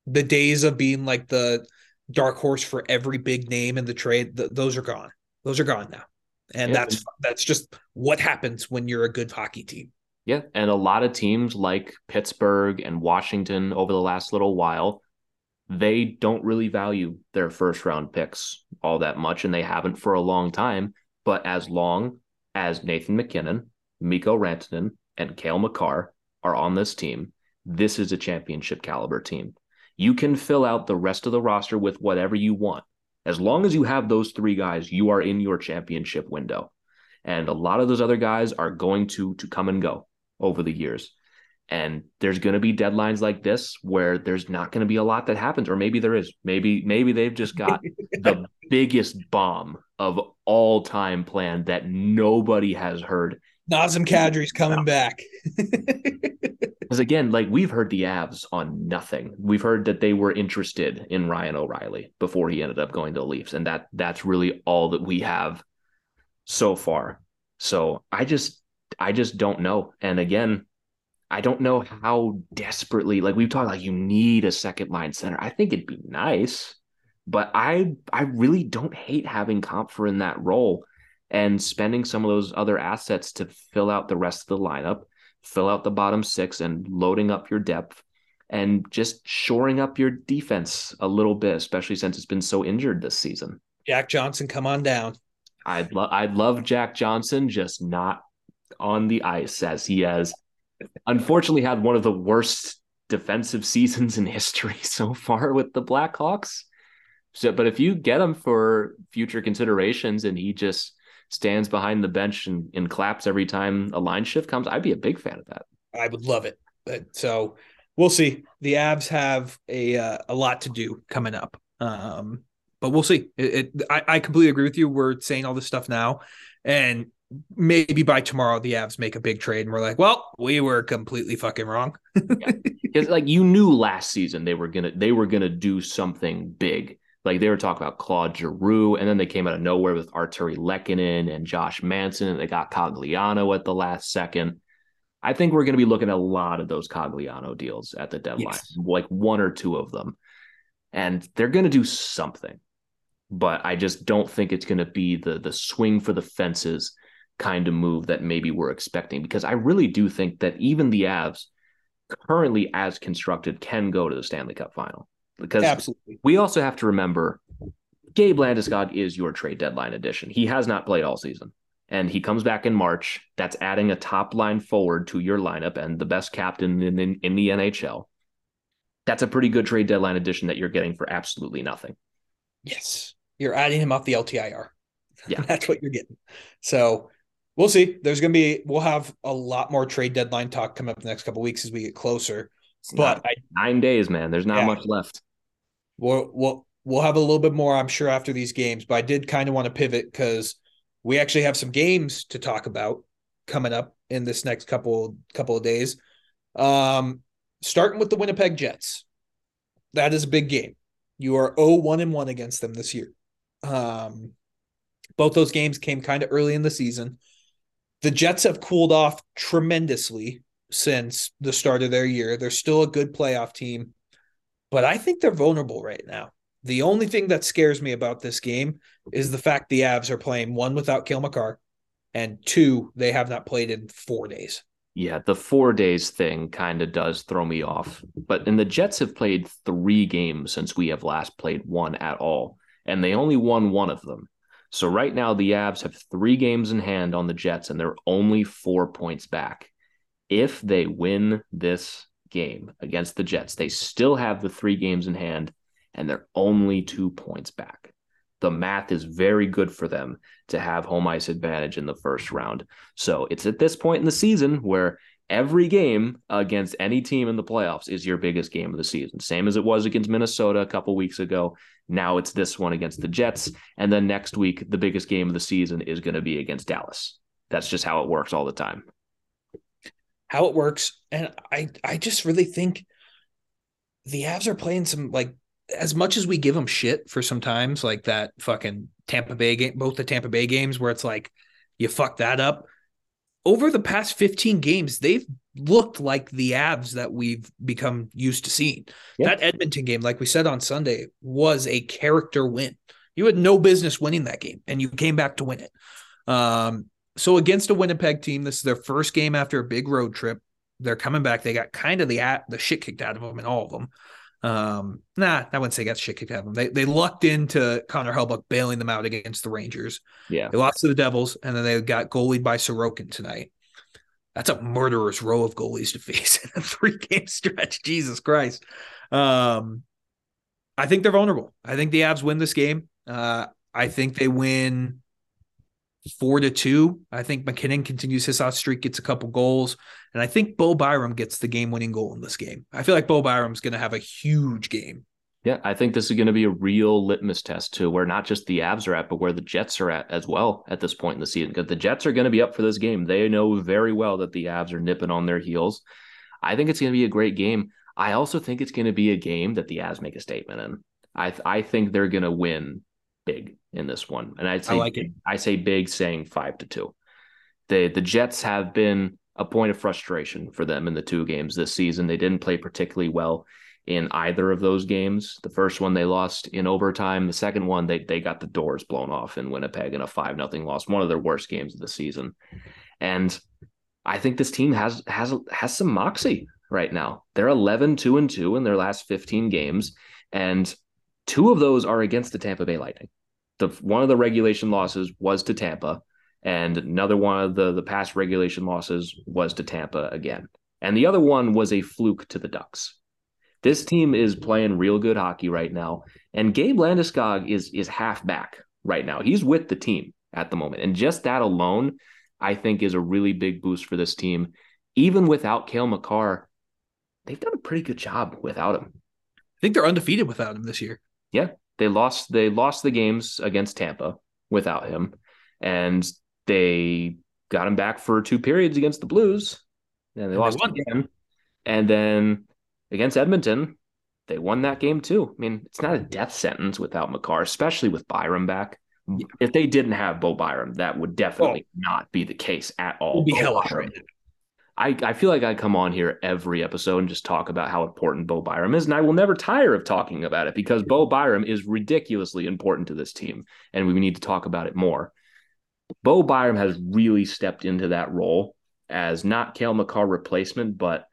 Speaker 2: the days of being like the dark horse for every big name in the trade, th- those are gone. Those are gone now. And yeah. that's that's just what happens when you're a good hockey team.
Speaker 1: Yeah, and a lot of teams like Pittsburgh and Washington over the last little while they don't really value their first round picks all that much, and they haven't for a long time. But as long as Nathan MacKinnon, Mikko Rantanen, and Cale Makar are on this team, this is a championship caliber team. You can fill out the rest of the roster with whatever you want. As long as you have those three guys, you are in your championship window. And a lot of those other guys are going to to come and go over the years. And there's going to be deadlines like this where there's not going to be a lot that happens, or maybe there is. Maybe maybe they've just got the biggest bomb of all time planned that nobody has heard
Speaker 2: Nazem Kadri's coming back.
Speaker 1: Because again, like we've heard the Avs on nothing. We've heard that they were interested in Ryan O'Reilly before he ended up going to the Leafs, and that that's really all that we have so far. So I just I just don't know. And again, I don't know how desperately like we've talked like you need a second line center. I think it'd be nice, but I I really don't hate having Compher in that role and spending some of those other assets to fill out the rest of the lineup, fill out the bottom six and loading up your depth and just shoring up your defense a little bit, especially since it's been so injured this season.
Speaker 2: Jack Johnson, come on down.
Speaker 1: I'd love I'd love Jack Johnson, just not on the ice as he has unfortunately had one of the worst defensive seasons in history so far with the Blackhawks. So, but if you get him for future considerations and he just stands behind the bench and, and claps every time a line shift comes, I'd be a big fan of that.
Speaker 2: I would love it. But so we'll see. The Avs have a uh, a lot to do coming up. Um, but we'll see. It, it I, I completely agree with you. We're saying all this stuff now, and maybe by tomorrow the Avs make a big trade and we're like, well, we were completely fucking wrong.
Speaker 1: Because yeah. like you knew last season they were gonna they were gonna do something big. Like they were talking about Claude Giroux, and then they came out of nowhere with Artturi Lehkonen and Josh Manson, and they got Cogliano at the last second. I think we're going to be looking at a lot of those Cogliano deals at the deadline, yes. like one or two of them, and they're going to do something. But I just don't think it's going to be the the swing for the fences kind of move that maybe we're expecting because I really do think that even the Avs currently as constructed can go to the Stanley Cup final because
Speaker 2: Absolutely.
Speaker 1: we also have to remember Gabe Landeskog is your trade deadline addition. He has not played all season and he comes back in March. That's adding a top line forward to your lineup and the best captain in, in, in the NHL. That's a pretty good trade deadline addition that you're getting for absolutely nothing.
Speaker 2: Yes. You're adding him off the LTIR.
Speaker 1: Yeah.
Speaker 2: That's what you're getting. So we'll see. There's going to be we'll have a lot more trade deadline talk coming up the next couple weeks as we get closer.
Speaker 1: It's but I, nine days, man. There's not yeah, much left.
Speaker 2: We'll we'll we'll have a little bit more, I'm sure, after these games. But I did kind of want to pivot because we actually have some games to talk about coming up in this next couple couple of days. Um, starting with the Winnipeg Jets. That is a big game. You are 0-1 and 1 against them this year. Um, both those games came kind of early in the season. The Jets have cooled off tremendously since the start of their year. They're still a good playoff team, but I think they're vulnerable right now. The only thing that scares me about this game is the fact the Avs are playing one without Cale Makar, and two, they have not played in four days.
Speaker 1: Yeah, the four days thing kind of does throw me off. But and the Jets have played three games since we have last played one at all, and they only won one of them. So right now, the Avs have three games in hand on the Jets, and they're only four points back. If they win this game against the Jets, they still have the three games in hand, and they're only two points back. The math is very good for them to have home ice advantage in the first round. So it's at this point in the season where every game against any team in the playoffs is your biggest game of the season. Same as it was against Minnesota a couple weeks ago. Now it's this one against the Jets. And then next week, the biggest game of the season is going to be against Dallas. That's just how it works all the time.
Speaker 2: How it works. And I, I just really think the Avs are playing some like as much as we give them shit for sometimes like that fucking Tampa Bay game, both the Tampa Bay games where it's like you fuck that up over the past 15 games, they've looked like the Avs that we've become used to seeing. That Edmonton game, like we said on Sunday, was a character win. You had no business winning that game, and you came back to win it. Um, so against a Winnipeg team, this is their first game after a big road trip. They're coming back. They got kind of the at the shit kicked out of them in all of them. Um, nah, I wouldn't say got shit kicked out of them. They they lucked into Connor Hellebuyck bailing them out against the Rangers.
Speaker 1: Yeah,
Speaker 2: they lost to the Devils, and then they got goalied by Sorokin tonight. That's a murderous row of goalies to face in a three game stretch. Jesus Christ. Um, I think they're vulnerable. I think the Avs win this game. Uh, I think they win four to two. I think MacKinnon continues his hot streak, gets a couple goals, and I think Bo Byram gets the game winning goal in this game. I feel like Bo Byram's going to have a huge game.
Speaker 1: Yeah, I think this is going to be a real litmus test to where not just the Avs are at, but where the Jets are at as well at this point in the season. Because the Jets are going to be up for this game. They know very well that the Avs are nipping on their heels. I think it's going to be a great game. I also think it's going to be a game that the Avs make a statement in. I I think they're going to win big in this one, and I'd say
Speaker 2: I like it.
Speaker 1: I say big, saying five to two. The the Jets have been a point of frustration for them in the two games this season. They didn't play particularly well in either of those games. The first one they lost in overtime. The second one they they got the doors blown off in Winnipeg in a five nothing loss. One of their worst games of the season. And I think this team has has has some moxie right now. They're 11 2 and 2 in their last 15 games and two of those are against the Tampa Bay Lightning. The one of the regulation losses was to Tampa and another one of the the past regulation losses was to Tampa again. And the other one was a fluke to the Ducks. This team is playing real good hockey right now, and Gabe Landeskog is is half back right now. He's with the team at the moment, and just that alone, I think, is a really big boost for this team. Even without Cale Makar, they've done a pretty good job without him.
Speaker 2: I think they're undefeated without him this year.
Speaker 1: Yeah, they lost they lost the games against Tampa without him, and they got him back for two periods against the Blues, and they
Speaker 2: And
Speaker 1: lost again. And then against Edmonton, they won that game too. I mean, it's not a death sentence without Makar, especially with Byram back. If they didn't have Bo Byram, that would definitely not be the case at all.
Speaker 2: We'll be
Speaker 1: Bo
Speaker 2: hellish
Speaker 1: Byram-
Speaker 2: right now.
Speaker 1: I, I feel like I come on here every episode and just talk about how important Bo Byram is, and I will never tire of talking about it because Bo Byram is ridiculously important to this team, and we need to talk about it more. Bo Byram has really stepped into that role as not Cale Makar replacement, but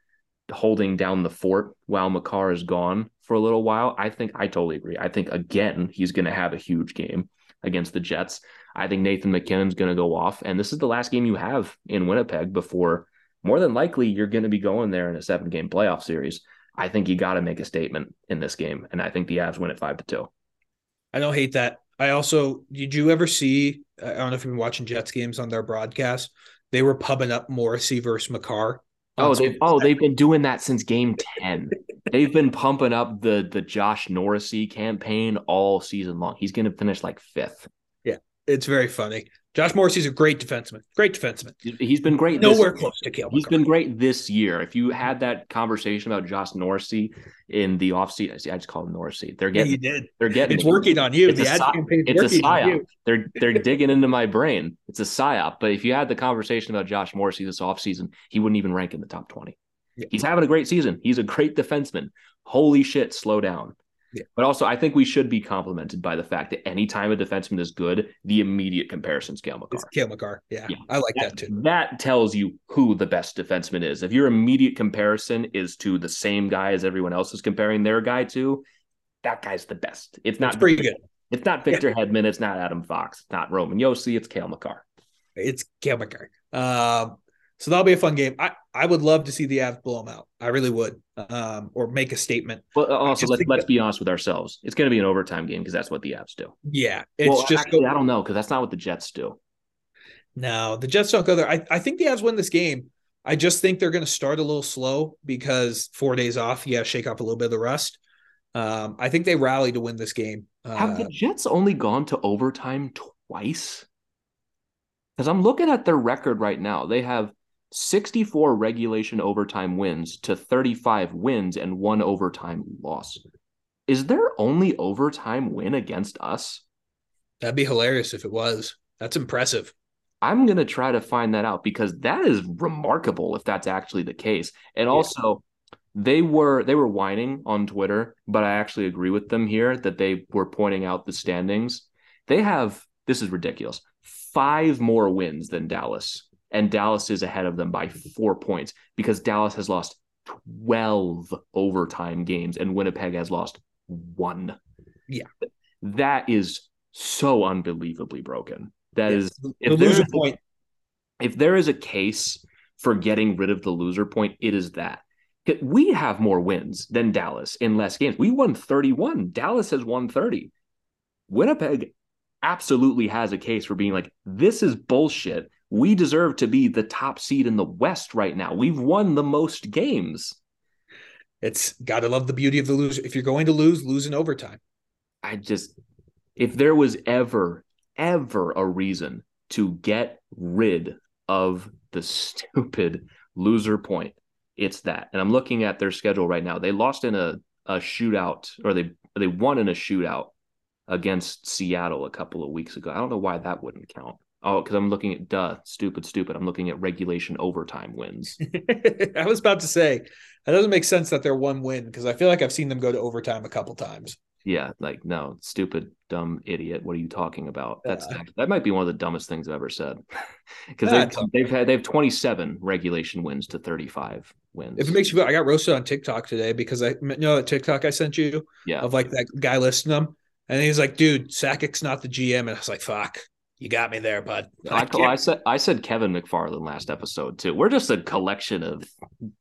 Speaker 1: holding down the fort while Makar is gone for a little while. I think I totally agree. I think again he's going to have a huge game against the Jets. I think Nathan MacKinnon's going to go off, and this is the last game you have in Winnipeg before more than likely you're going to be going there in a seven game playoff series. I think you got to make a statement in this game, and I think the Avs win it five to two.
Speaker 2: I don't hate that. I also did you ever see? I don't know if you've been watching Jets games on their broadcast. They were pubbing up Morrissey versus Makar.
Speaker 1: Oh, they
Speaker 2: some-
Speaker 1: oh they've been doing that since game ten. they've been pumping up the the Josh Norrisy campaign all season long. He's going to finish like fifth.
Speaker 2: Yeah, it's very funny. Josh Morrissey's a great defenseman. Great defenseman.
Speaker 1: He's been great. this-
Speaker 2: Nowhere close to Cale.
Speaker 1: He's
Speaker 2: Makar.
Speaker 1: been great this year. If you had that conversation about Josh Morrissey in the offseason, I just called him Norrisy. They're
Speaker 2: Yeah,
Speaker 1: getting
Speaker 2: you did.
Speaker 1: they're getting
Speaker 2: It's working on you.
Speaker 1: It's
Speaker 2: the
Speaker 1: a
Speaker 2: ad campaign's
Speaker 1: it's a
Speaker 2: working on
Speaker 1: psyop. They're they're digging into my brain. It's a psyop. But if you had the conversation about Josh Morrissey this offseason, he wouldn't even rank in the top 20.
Speaker 2: Yeah.
Speaker 1: He's having a great season. He's a great defenseman. Holy shit, slow down.
Speaker 2: Yeah.
Speaker 1: But also, I think we should be complimented by the fact that anytime a defenseman is good, the immediate comparison is
Speaker 2: It's
Speaker 1: Makar.
Speaker 2: Cale Makar. Yeah,
Speaker 1: Yeah.
Speaker 2: I like that too.
Speaker 1: That tells you who the best defenseman is. If your immediate comparison is to the same guy as everyone else is comparing their guy to, that guy's the best. It's not
Speaker 2: It's pretty good.
Speaker 1: It's not Victor Hedman. It's not Adam Fox. It's not Roman Josi. It's Cale Makar.
Speaker 2: It's Cale Makar. Um, so that'll be a fun game. I, I would love to see the Avs blow them out. I really would. Um, or make a statement.
Speaker 1: But also, let's let's
Speaker 2: that-
Speaker 1: be honest with ourselves. It's going to be an overtime game because that's what the Avs do.
Speaker 2: Yeah, it's
Speaker 1: well,
Speaker 2: just
Speaker 1: actually, I don't know because that's not what the Jets do.
Speaker 2: no. The Jets don't go there. I, I think the Avs win this game. I just think they're going to start a little slow because four days off. yeah, shake off a little bit of the rust. Um, I think they rally to win this game.
Speaker 1: Have
Speaker 2: Uh,
Speaker 1: the Jets only gone to overtime twice? Because I'm looking at their record right now. They have 64 regulation overtime wins to 35 wins and one overtime loss. Is their only overtime win against us?
Speaker 2: that'd be hilarious if it was. That's impressive.
Speaker 1: I'm going to try to find that out because that is remarkable if that's actually the case. And
Speaker 2: Yeah.
Speaker 1: also they were they were whining on Twitter, but I actually agree with them here that they were pointing out the standings. They have this is ridiculous. 5 more wins than Dallas and Dallas is ahead of them by mm-hmm. 4 points because Dallas has lost 12 overtime games and Winnipeg has lost 1.
Speaker 2: Yeah.
Speaker 1: That is so unbelievably broken. That is
Speaker 2: the
Speaker 1: if
Speaker 2: loser
Speaker 1: there's-
Speaker 2: point.
Speaker 1: if there is a case for getting rid of the loser point, it is that. We have more wins than Dallas in less games. We won 31. Dallas has won 30. Winnipeg absolutely has a case for being like, this is bullshit. We deserve to be the top seed in the West right now. We've won the most games.
Speaker 2: It's got to love the beauty of the loser. If you're going to lose, lose in overtime.
Speaker 1: I just, if there was ever, ever a reason to get rid of the stupid loser point, it's that. And I'm looking at their schedule right now. They lost in a, a shootout, or they they won in a shootout against Seattle a couple of weeks ago. I don't know why that wouldn't count. Oh, because I'm looking at duh, stupid, stupid. I'm looking at regulation overtime wins.
Speaker 2: I was about to say that doesn't make sense that they're one win because I feel like I've seen them go to overtime a couple times.
Speaker 1: Yeah, like no, stupid, dumb idiot. What are you talking about? That's yeah. that might be one of the dumbest things I've ever said. Because ah, they've, they've had they have 27 regulation wins to 35 wins.
Speaker 2: If it makes you feel, I got roasted on TikTok today because I you know that TikTok I sent you,
Speaker 1: yeah,
Speaker 2: of like that guy listing them, and he's like, "Dude, Sakic's not the GM," and I was like, "Fuck." You got me there, bud.
Speaker 1: I, I, I, said I said Kevin MacFarland last episode too. We're just a collection of,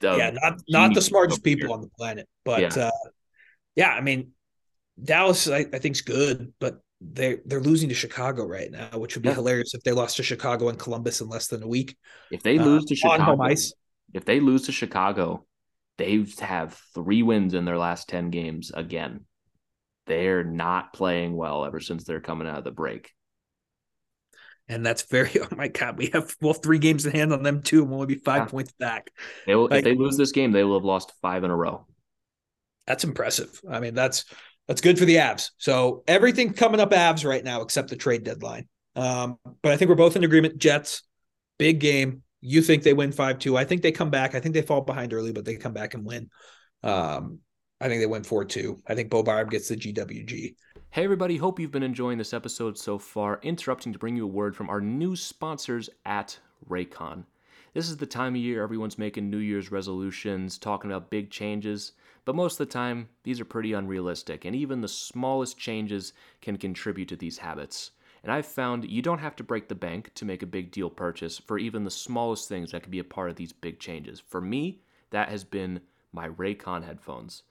Speaker 2: of yeah, not not the smartest people here. on the planet, but yeah. Uh, yeah, I mean, Dallas I, I is good, but they they're losing to Chicago right now, which would be yeah. hilarious if they lost to Chicago and Columbus in less than a week.
Speaker 1: If they lose uh, to Chicago, if they lose to Chicago, they have three wins in their last ten games again. They're not playing well ever since they're coming out of the break
Speaker 2: and that's very oh my god we have well three games in hand on them too and we'll be five yeah. points back.
Speaker 1: They will, like, if they lose this game they will have lost five in a row.
Speaker 2: That's impressive. I mean that's that's good for the avs. So everything coming up avs right now except the trade deadline. Um, but i think we're both in agreement. Jets big game. You think they win 5-2 i think they come back. I think they fall behind early but they come back and win. Um, i think they win 4-2 i think bo barb gets the gwg
Speaker 1: Hey, everybody, hope you've been enjoying this episode so far. Interrupting to bring you a word from our new sponsors at Raycon. This is the time of year everyone's making New Year's resolutions, talking about big changes, but most of the time, these are pretty unrealistic, and even the smallest changes can contribute to these habits. And I've found you don't have to break the bank to make a big deal purchase for even the smallest things that can be a part of these big changes. For me, that has been my Raycon headphones.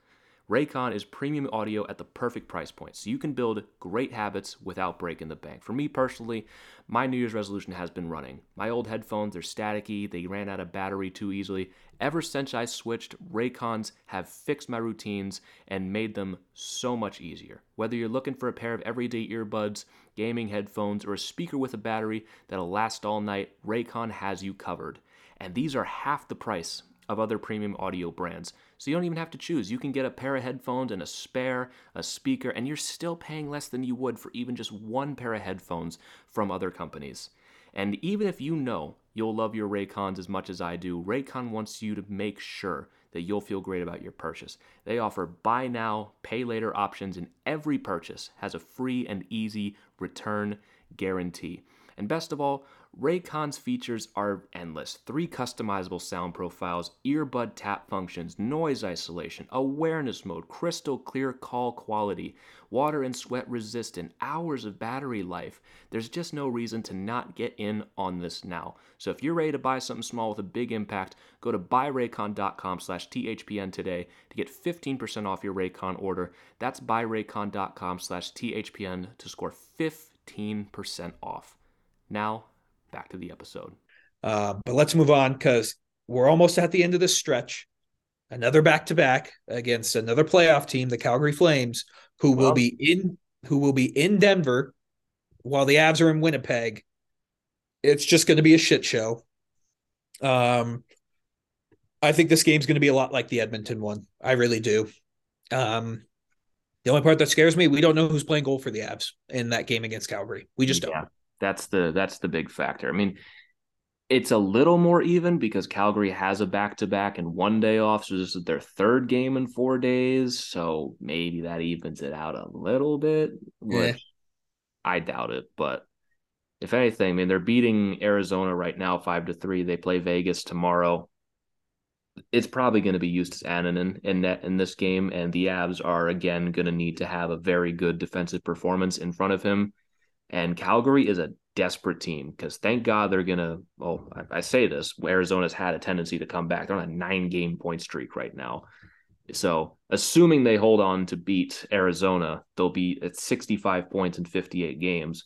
Speaker 1: Raycon is premium audio at the perfect price point, so you can build great habits without breaking the bank. For me personally, my New Year's resolution has been running. My old headphones are staticky, they ran out of battery too easily. Ever since I switched, Raycons have fixed my routines and made them so much easier. Whether you're looking for a pair of everyday earbuds, gaming headphones, or a speaker with a battery that'll last all night, Raycon has you covered. And these are half the price of other premium audio brands. So you don't even have to choose. You can get a pair of headphones and a spare, a speaker, and you're still paying less than you would for even just one pair of headphones from other companies. And even if you know you'll love your Raycons as much as I do, Raycon wants you to make sure that you'll feel great about your purchase. They offer buy now, pay later options, and every purchase has a free and easy return guarantee. And best of all, Raycon's features are endless. Three customizable sound profiles, earbud tap functions, noise isolation, awareness mode, crystal clear call quality, water and sweat resistant, hours of battery life. There's just no reason to not get in on this now. So if you're ready to buy something small with a big impact, go to buyraycon.com slash THPN today to get 15% off your Raycon order. That's buyraycon.com slash THPN to score 15% off. Now, back to the episode.
Speaker 2: Uh, but let's move on because we're almost at the end of this stretch. Another back to back against another playoff team, the Calgary Flames, who well, will be in who will be in Denver while the Avs are in Winnipeg. It's just going to be a shit show. Um, I think this game's going to be a lot like the Edmonton one. I really do. Um, the only part that scares me, we don't know who's playing goal for the Avs in that game against Calgary. We just don't.
Speaker 1: That's the that's the big factor. I mean, it's a little more even because Calgary has a back to back and one day off. So this is their third game in four days. So maybe that evens it out a little bit, which yeah. I doubt it. But if anything, I mean, they're beating Arizona right now, five to three. They play Vegas tomorrow. It's probably going to be Justus Annunen in net in this game, and the Avs are again going to need to have a very good defensive performance in front of him and Calgary is a desperate team because thank God they're going to, well, I, I, say this, Arizona's had a tendency to come back. They're on a nine game point streak right now. So, assuming they hold on to beat Arizona, they'll be at 65 points in 58 games.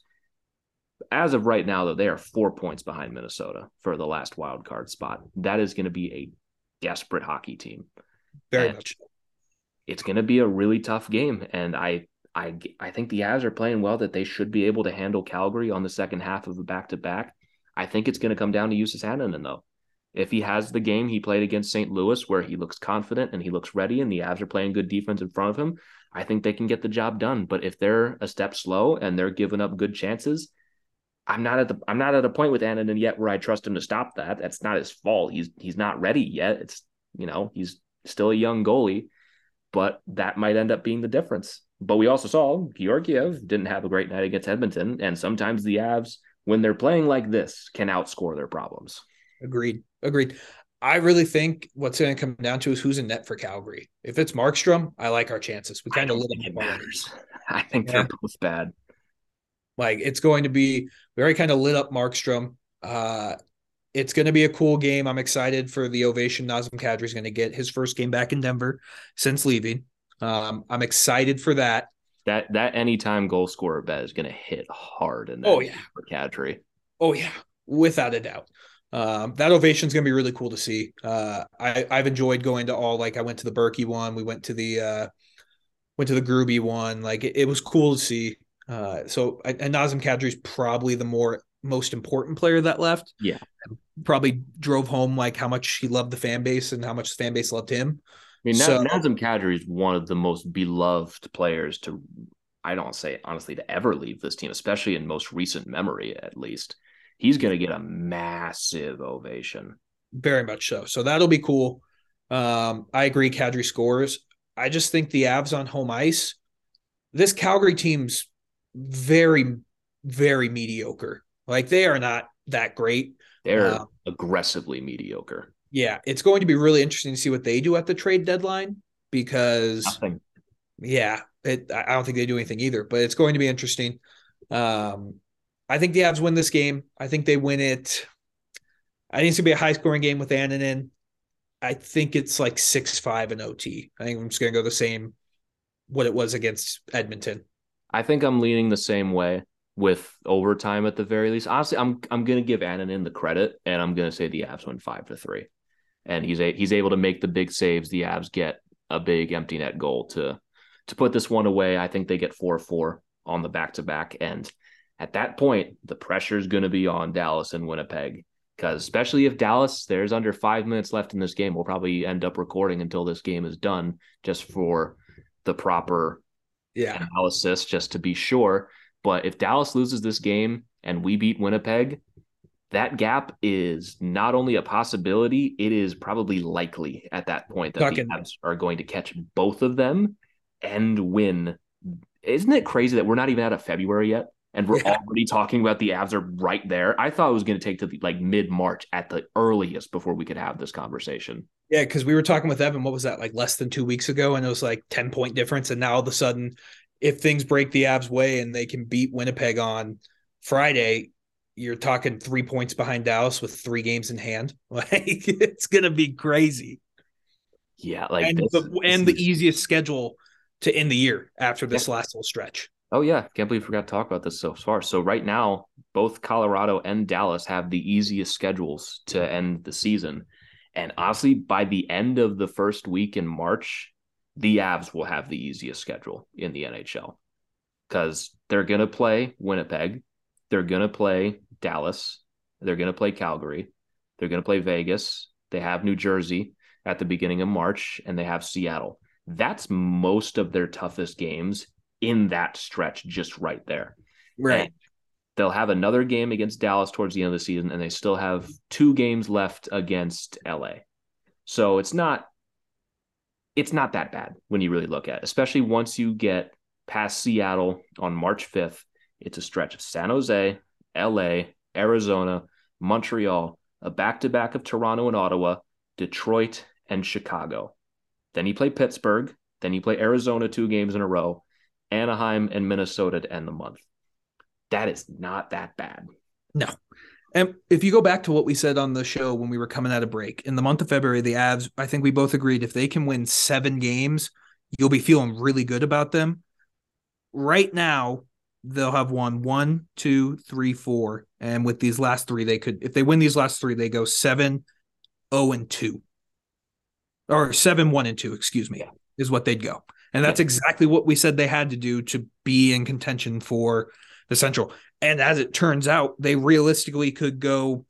Speaker 1: As of right now, though, they are four points behind Minnesota for the last wild card spot. That is going to be a desperate hockey team.
Speaker 2: Very and, much.
Speaker 1: it's going to be a really tough game. And I, I, I think the Avs are playing well that they should be able to handle Calgary on the second half of a back to back. I think it's going to come down to Justus Annunen though. If he has the game he played against St. Louis where he looks confident and he looks ready and the Avs are playing good defense in front of him, I think they can get the job done. But if they're a step slow and they're giving up good chances, I'm not at the I'm not at a point with Annunen yet where I trust him to stop that. That's not his fault. He's he's not ready yet. It's you know, he's still a young goalie, but that might end up being the difference. But we also saw Georgiev didn't have a great night against Edmonton, and sometimes the Avs, when they're playing like this, can outscore their problems.
Speaker 2: Agreed. Agreed. I really think what's going to come down to is who's in net for Calgary. If it's Markstrom, I like our chances. We kind of
Speaker 1: think it matters. I think yeah. they're both bad.
Speaker 2: Like it's going to be very kind of lit up Markstrom. Uh, it's going to be a cool game. I'm excited for the ovation Nazem Kadri is going to get his first game back in Denver since leaving. Um, I'm excited for that.
Speaker 1: That that anytime goal scorer bet is going to hit hard in that
Speaker 2: oh yeah
Speaker 1: for Kadri.
Speaker 2: Oh yeah, without a doubt. Um, that ovation is going to be really cool to see. Uh, I, I've enjoyed going to all like I went to the Berkey one, we went to the uh, went to the Groovy one. Like it, it was cool to see. Uh, so and Nazem Kadri is probably the more most important player that left.
Speaker 1: Yeah,
Speaker 2: probably drove home like how much he loved the fan base and how much the fan base loved him.
Speaker 1: I mean, so, Nazem Kadri is one of the most beloved players to, I don't say honestly, to ever leave this team, especially in most recent memory, at least he's going to get a massive ovation.
Speaker 2: Very much so. So that'll be cool. Um, I agree. Kadri scores. I just think the Avs on home ice. This Calgary team's very, very mediocre. Like they are not that great.
Speaker 1: They're uh, aggressively mediocre.
Speaker 2: Yeah, it's going to be really interesting to see what they do at the trade deadline because, Nothing. yeah, it, I don't think they do anything either. But it's going to be interesting. Um, I think the Avs win this game. I think they win it. I think it's gonna be a high scoring game with Annunen. I think it's like six five and OT. I think I'm just gonna go the same what it was against Edmonton.
Speaker 1: I think I'm leaning the same way with overtime at the very least. Honestly, I'm I'm gonna give Annunen the credit, and I'm gonna say the Avs win five to three, and he's a, he's able to make the big saves. The Avs get a big empty net goal to to put this one away. I think they get four four on the back to back, and at that point, the pressure is going to be on Dallas and Winnipeg because especially if Dallas, there's under five minutes left in this game, we'll probably end up recording until this game is done just for the proper
Speaker 2: yeah.
Speaker 1: analysis, just to be sure. But if Dallas loses this game and we beat Winnipeg, that gap is not only a possibility, it is probably likely at that point that Talking. the Avs are going to catch both of them and win. Isn't it crazy that we're not even out of February yet? and we're yeah. already talking about the Avs are right there. I thought it was going to take to the, like mid March at the earliest before we could have this conversation.
Speaker 2: Yeah, because we were talking with Evan. What was that like less than two weeks ago? And it was like ten point difference. And now all of a sudden, if things break the Avs way and they can beat Winnipeg on Friday, you're talking three points behind Dallas with three games in hand. Like it's going to be crazy.
Speaker 1: Yeah, like
Speaker 2: and
Speaker 1: this,
Speaker 2: the, and the easiest schedule to end the year after this yeah. last little stretch.
Speaker 1: Oh yeah, can't believe we forgot to talk about this so far. So right now, both Colorado and Dallas have the easiest schedules to end the season. And honestly, by the end of the first week in March, the Avs will have the easiest schedule in the NHL because they're going to play Winnipeg, they're going to play Dallas, they're going to play Calgary, they're going to play Vegas, they have New Jersey at the beginning of March, and they have Seattle. That's most of their toughest games in that stretch just right there.
Speaker 2: Right. And
Speaker 1: they'll have another game against Dallas towards the end of the season, and they still have two games left against LA. So it's not it's not that bad when you really look at it, especially once you get past Seattle on March 5th. It's a stretch of San Jose, LA, Arizona, Montreal, a back to back of Toronto and Ottawa, Detroit, and Chicago. Then you play Pittsburgh. Then you play Arizona two games in a row. Anaheim, and Minnesota to end the month. That is not that bad.
Speaker 2: No. And if you go back to what we said on the show when we were coming out of break, in the month of February, the Avs, I think we both agreed if they can win seven games, you'll be feeling really good about them. Right now, they'll have won one, two, three, four. And with these last three, they could, if they win these last three, they go seven, oh, and two. Or seven, one, and two, excuse me.
Speaker 1: Yeah
Speaker 2: is what they'd go. And that's exactly what we said they had to do to be in contention for the Central. And as it turns out, they realistically could go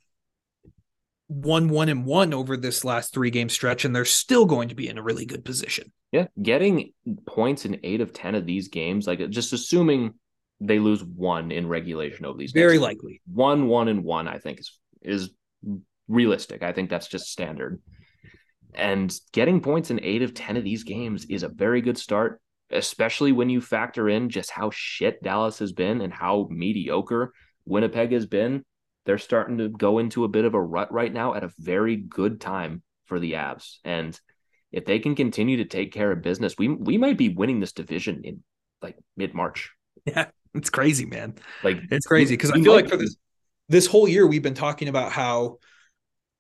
Speaker 2: one, one, and one over this last three game stretch, and they're still going to be in a really good position.
Speaker 1: Yeah. Getting points in eight of 10 of these games, like just assuming they lose one in regulation over these
Speaker 2: Very likely.
Speaker 1: One, one, and one, I think is is realistic. I think that's just standard. And getting points in eight of 10 of these games is a very good start, especially when you factor in just how shit Dallas has been and how mediocre Winnipeg has been. They're starting to go into a bit of a rut right now at a very good time for the Avs. And if they can continue to take care of business, we we might be winning this division in like mid March.
Speaker 2: Yeah, it's crazy, man.
Speaker 1: Like
Speaker 2: It's crazy because I feel like for this this whole year we've been talking about how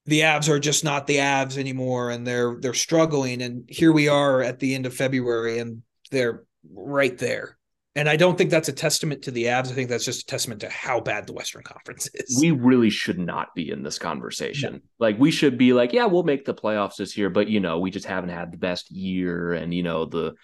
Speaker 2: the Avs are just not the Avs anymore and they're they're struggling and here we are at the end of February and they're right there. And I don't think that's a testament to the Avs. I think that's just a testament to how bad the Western Conference is.
Speaker 1: we really should not be in this conversation. Like we should be like, yeah, we'll make the playoffs this year, but you know, we just haven't had the best year, and you know, the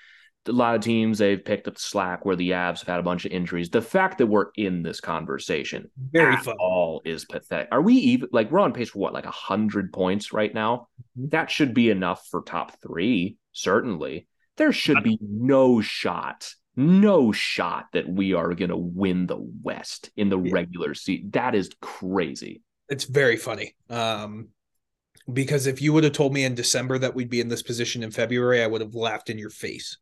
Speaker 1: a lot of teams they've picked up the slack where the Avs have had a bunch of injuries. The fact that we're in this conversation
Speaker 2: Very
Speaker 1: at
Speaker 2: fun.
Speaker 1: all is pathetic. Are we even like we're on pace for what like a hundred points right now?
Speaker 2: Mhm.
Speaker 1: That should be enough for top three, certainly. There should be no shot, no shot that we are going to win the West in the
Speaker 2: Yeah.
Speaker 1: regular season. That is crazy.
Speaker 2: It's very funny. Um because if you would have told me in December that we'd be in this position in February, I would have laughed in your face.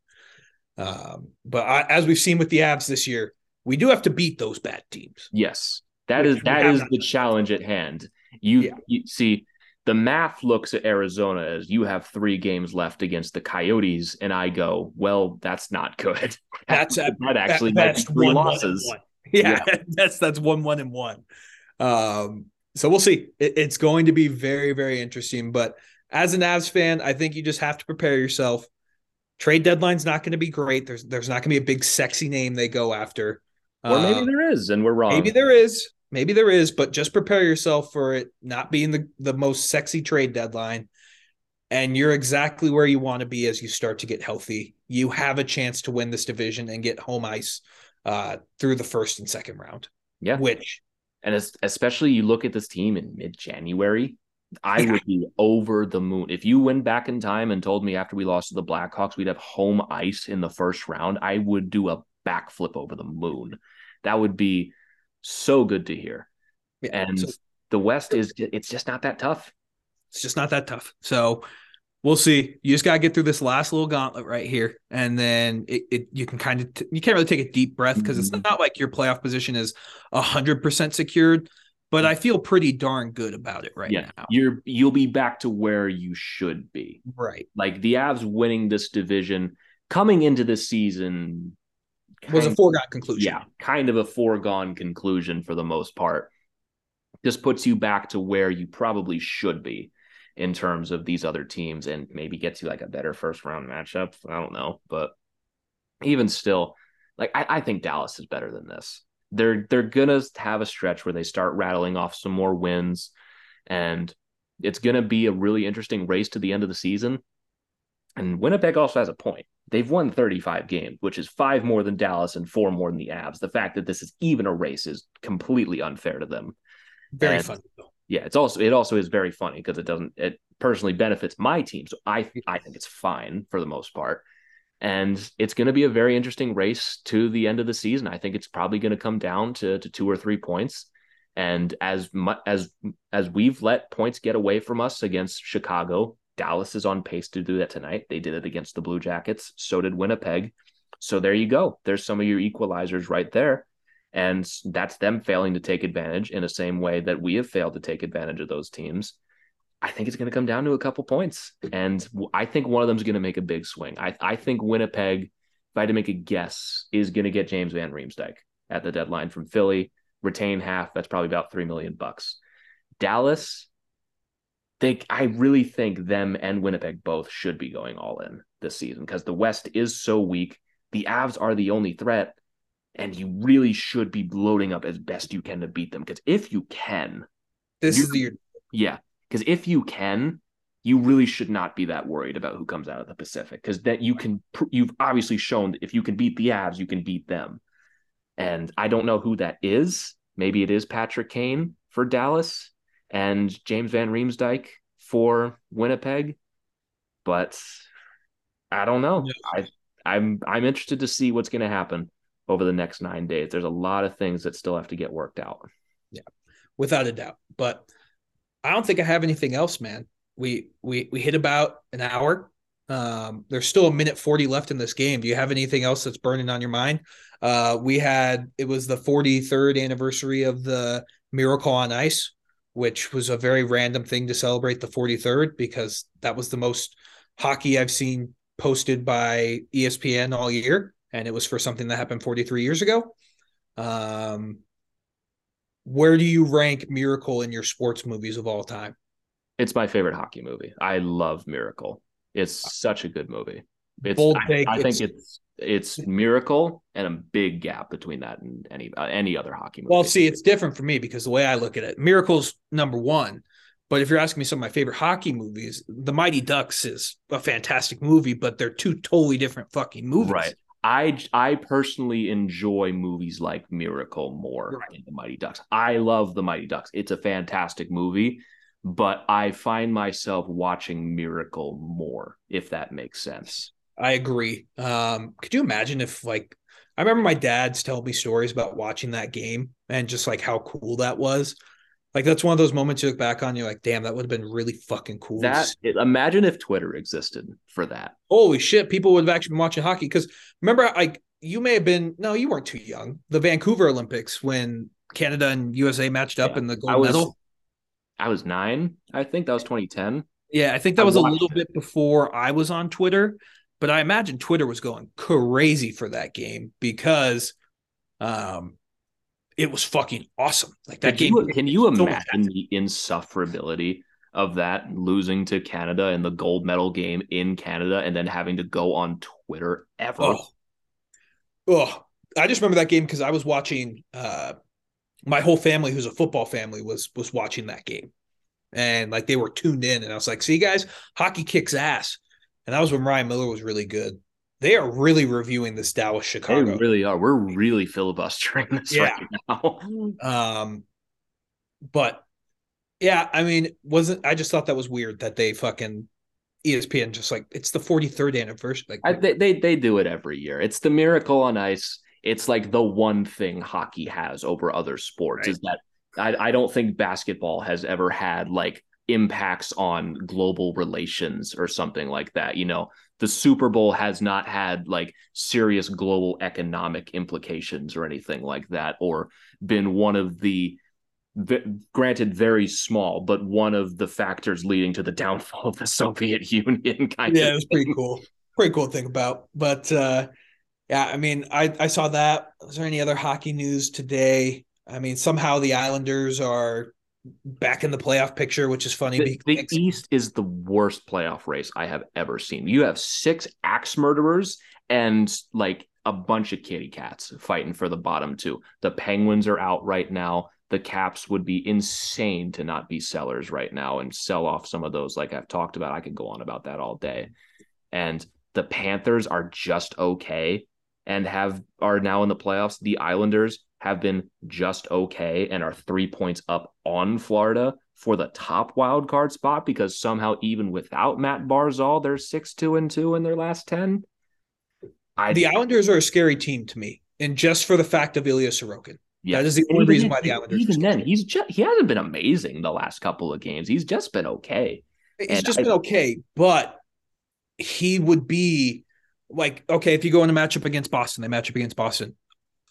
Speaker 2: Um, but I, as we've seen with the Avs this year, we do have to beat those bad teams.
Speaker 1: Yes, that is that is the challenge at hand. You,
Speaker 2: Yeah.
Speaker 1: you see, the math looks at Arizona as you have three games left against the Coyotes, and I go, well, that's not good.
Speaker 2: That's at-
Speaker 1: that actually
Speaker 2: At
Speaker 1: might be
Speaker 2: best,
Speaker 1: three
Speaker 2: one, one,
Speaker 1: losses.
Speaker 2: one. Yeah, that's that's one one and one. Um, so we'll see. It, it's going to be very very interesting. But as an Avs fan, I think you just have to prepare yourself. Trade deadline's not going to be great. There's there's not going to be a big sexy name they go after.
Speaker 1: Or maybe
Speaker 2: Uh,
Speaker 1: there is, and we're wrong.
Speaker 2: maybe there is. Maybe there is, but just prepare yourself for it not being the, the most sexy trade deadline. And you're exactly where you want to be as you start to get healthy. You have a chance to win this division and get home ice uh, through the first and second round.
Speaker 1: Yeah.
Speaker 2: Which
Speaker 1: And es- especially you look at this team in mid January, I
Speaker 2: Yeah.
Speaker 1: would be over the moon. If you went back in time and told me after we lost to the Blackhawks, we'd have home ice in the first round, I would do a backflip over the moon. That would be so good to hear.
Speaker 2: yeah,
Speaker 1: And
Speaker 2: so
Speaker 1: the West is, it's just not that tough.
Speaker 2: it's just not that tough. So we'll see. You just gotta get through this last little gauntlet right here, and then it, it you can kind of t- you can't really take a deep breath because it's
Speaker 1: Mhm.
Speaker 2: not like your playoff position is hundred percent secured. But I feel pretty darn good about it right
Speaker 1: yeah.
Speaker 2: now.
Speaker 1: You're, you'll be back to where you should be.
Speaker 2: Right.
Speaker 1: Like the Avs winning this division coming into this season
Speaker 2: Was a foregone conclusion.
Speaker 1: yeah, kind of a foregone conclusion for the most part. Just puts you back to where you probably should be in terms of these other teams and maybe gets you like a better first round matchup. I don't know. But even still, like I, I think Dallas is better than this. They're they're gonna have a stretch where they start rattling off some more wins and it's gonna be a really interesting race to the end of the season. And Winnipeg also has a point. They've won 35 games, which is five more than Dallas and four more than the Avs. The fact that this is even a race is completely unfair to them.
Speaker 2: Very
Speaker 1: And-
Speaker 2: fun.
Speaker 1: Yeah, it's also it also is very funny because it doesn't it personally benefits my team. So I I think it's fine for the most part. And it's going to be a very interesting race to the end of the season. I think it's probably going to come down to, to two or three points. And as much as as we've let points get away from us against Chicago, Dallas is on pace to do that tonight. They did it against the Blue Jackets. So did Winnipeg. So there you go. There's some of your equalizers right there. And that's them failing to take advantage in the same way that we have failed to take advantage of those teams. I think it's going to come down to a couple points. And I think one of them is going to make a big swing. I, I think Winnipeg, if I had to make a guess, is going to get James Van Riemsdyk at the deadline from Philly, retain half. That's probably about three million bucks. Dallas, they I really think them and Winnipeg both should be going all in this season because the West is so weak. The Avs are the only threat, and you really should be loading up as best you can to beat them. Because if you can,
Speaker 2: This is the year.
Speaker 1: yeah, because if you can, you really should not be that worried about who comes out of the Pacific because that you can you've obviously shown that if you can beat the Avs, you can beat them. And I don't know who that is. Maybe it is Patrick Kane for Dallas and James Van Riemsdyk for Winnipeg, but I don't know. Yeah. I I'm I'm interested to see what's going to happen over the next nine days. There's a lot of things that still have to get worked out.
Speaker 2: Yeah, without a doubt. But I don't think I have anything else, man we we we hit about an hour. Um, there's still a minute 40 left in this game. Do you have anything else that's burning on your mind? Uh, we had it was the 43rd anniversary of the Miracle on Ice, which was a very random thing to celebrate the 43rd because that was the most hockey I've seen posted by ESPN all year, and it was for something that happened 43 years ago. Um, where do you rank Miracle in your sports movies of all time?
Speaker 1: It's my favorite hockey movie. I love Miracle. It's such a good movie. It's
Speaker 2: Bold
Speaker 1: I, I think it's it's Miracle and a big gap between that and any uh, any other hockey movie.
Speaker 2: Well, see, it's different for me because the way I look at it, Miracle's number one. But if you're asking me some of my favorite hockey movies, The Mighty Ducks is a fantastic movie, but they're two totally different fucking movies.
Speaker 1: Right. I I personally enjoy movies like Miracle more right. than The Mighty Ducks. I love The Mighty Ducks. It's a fantastic movie, but I find myself watching Miracle more, if that makes sense.
Speaker 2: I agree. Um, could you imagine if like I remember my dad's telling me stories about watching that game and just like how cool that was. Like that's one of those moments you look back on, you're like, damn, that would have been really fucking cool.
Speaker 1: That imagine if Twitter existed for that.
Speaker 2: Holy shit, people would have actually been watching hockey. Because remember, like you may have been no, you weren't too young. The Vancouver Olympics when Canada and USA matched up yeah, in the gold was, medal.
Speaker 1: I was nine. I think that was 2010.
Speaker 2: Yeah, I think that I was a little it. bit before I was on Twitter, but I imagine Twitter was going crazy for that game because um it was fucking awesome. Like that
Speaker 1: can
Speaker 2: game.
Speaker 1: You, can you imagine the insufferability of that losing to Canada in the gold medal game in Canada and then having to go on Twitter ever?
Speaker 2: Oh, oh. I just remember that game because I was watching uh my whole family, who's a football family, was was watching that game, and like they were tuned in, and I was like, "See, guys, hockey kicks ass," and that was when Ryan Miller was really good. They are really reviewing this Dallas Chicago.
Speaker 1: They really are. We're really filibustering this yeah. right now.
Speaker 2: um, but yeah, I mean, wasn't I just thought that was weird that they fucking ESPN just like it's the 43rd anniversary. Like
Speaker 1: I, they, they they do it every year. It's the Miracle on Ice it's like the one thing hockey has over other sports right. is that I, I don't think basketball has ever had like impacts on global relations or something like that. You know, the Super Bowl has not had like serious global economic implications or anything like that, or been one of the granted very small, but one of the factors leading to the downfall of the Soviet Union.
Speaker 2: Kind yeah, of it was pretty cool. Pretty cool thing about. But uh, yeah, I mean, I, I saw that. Was there any other hockey news today? I mean, somehow the Islanders are back in the playoff picture, which is funny.
Speaker 1: The, the East is the worst playoff race I have ever seen. You have six axe murderers and like a bunch of kitty cats fighting for the bottom two. The Penguins are out right now. The Caps would be insane to not be sellers right now and sell off some of those, like I've talked about. I could go on about that all day. And the Panthers are just okay and have are now in the playoffs. The Islanders have been just okay and are three points up on Florida for the top wild card spot because somehow even without Matt Barzal, they're six two and two in their last ten.
Speaker 2: I, the Islanders are a scary team to me, and just for the fact of Ilya Sorokin. Yeah, that is the only reason why the Islanders.
Speaker 1: Even then, he's just he hasn't been amazing the last couple of games. He's just been okay.
Speaker 2: He's and just I, been okay, but he would be like okay, if you go in a matchup against Boston, they match up against Boston.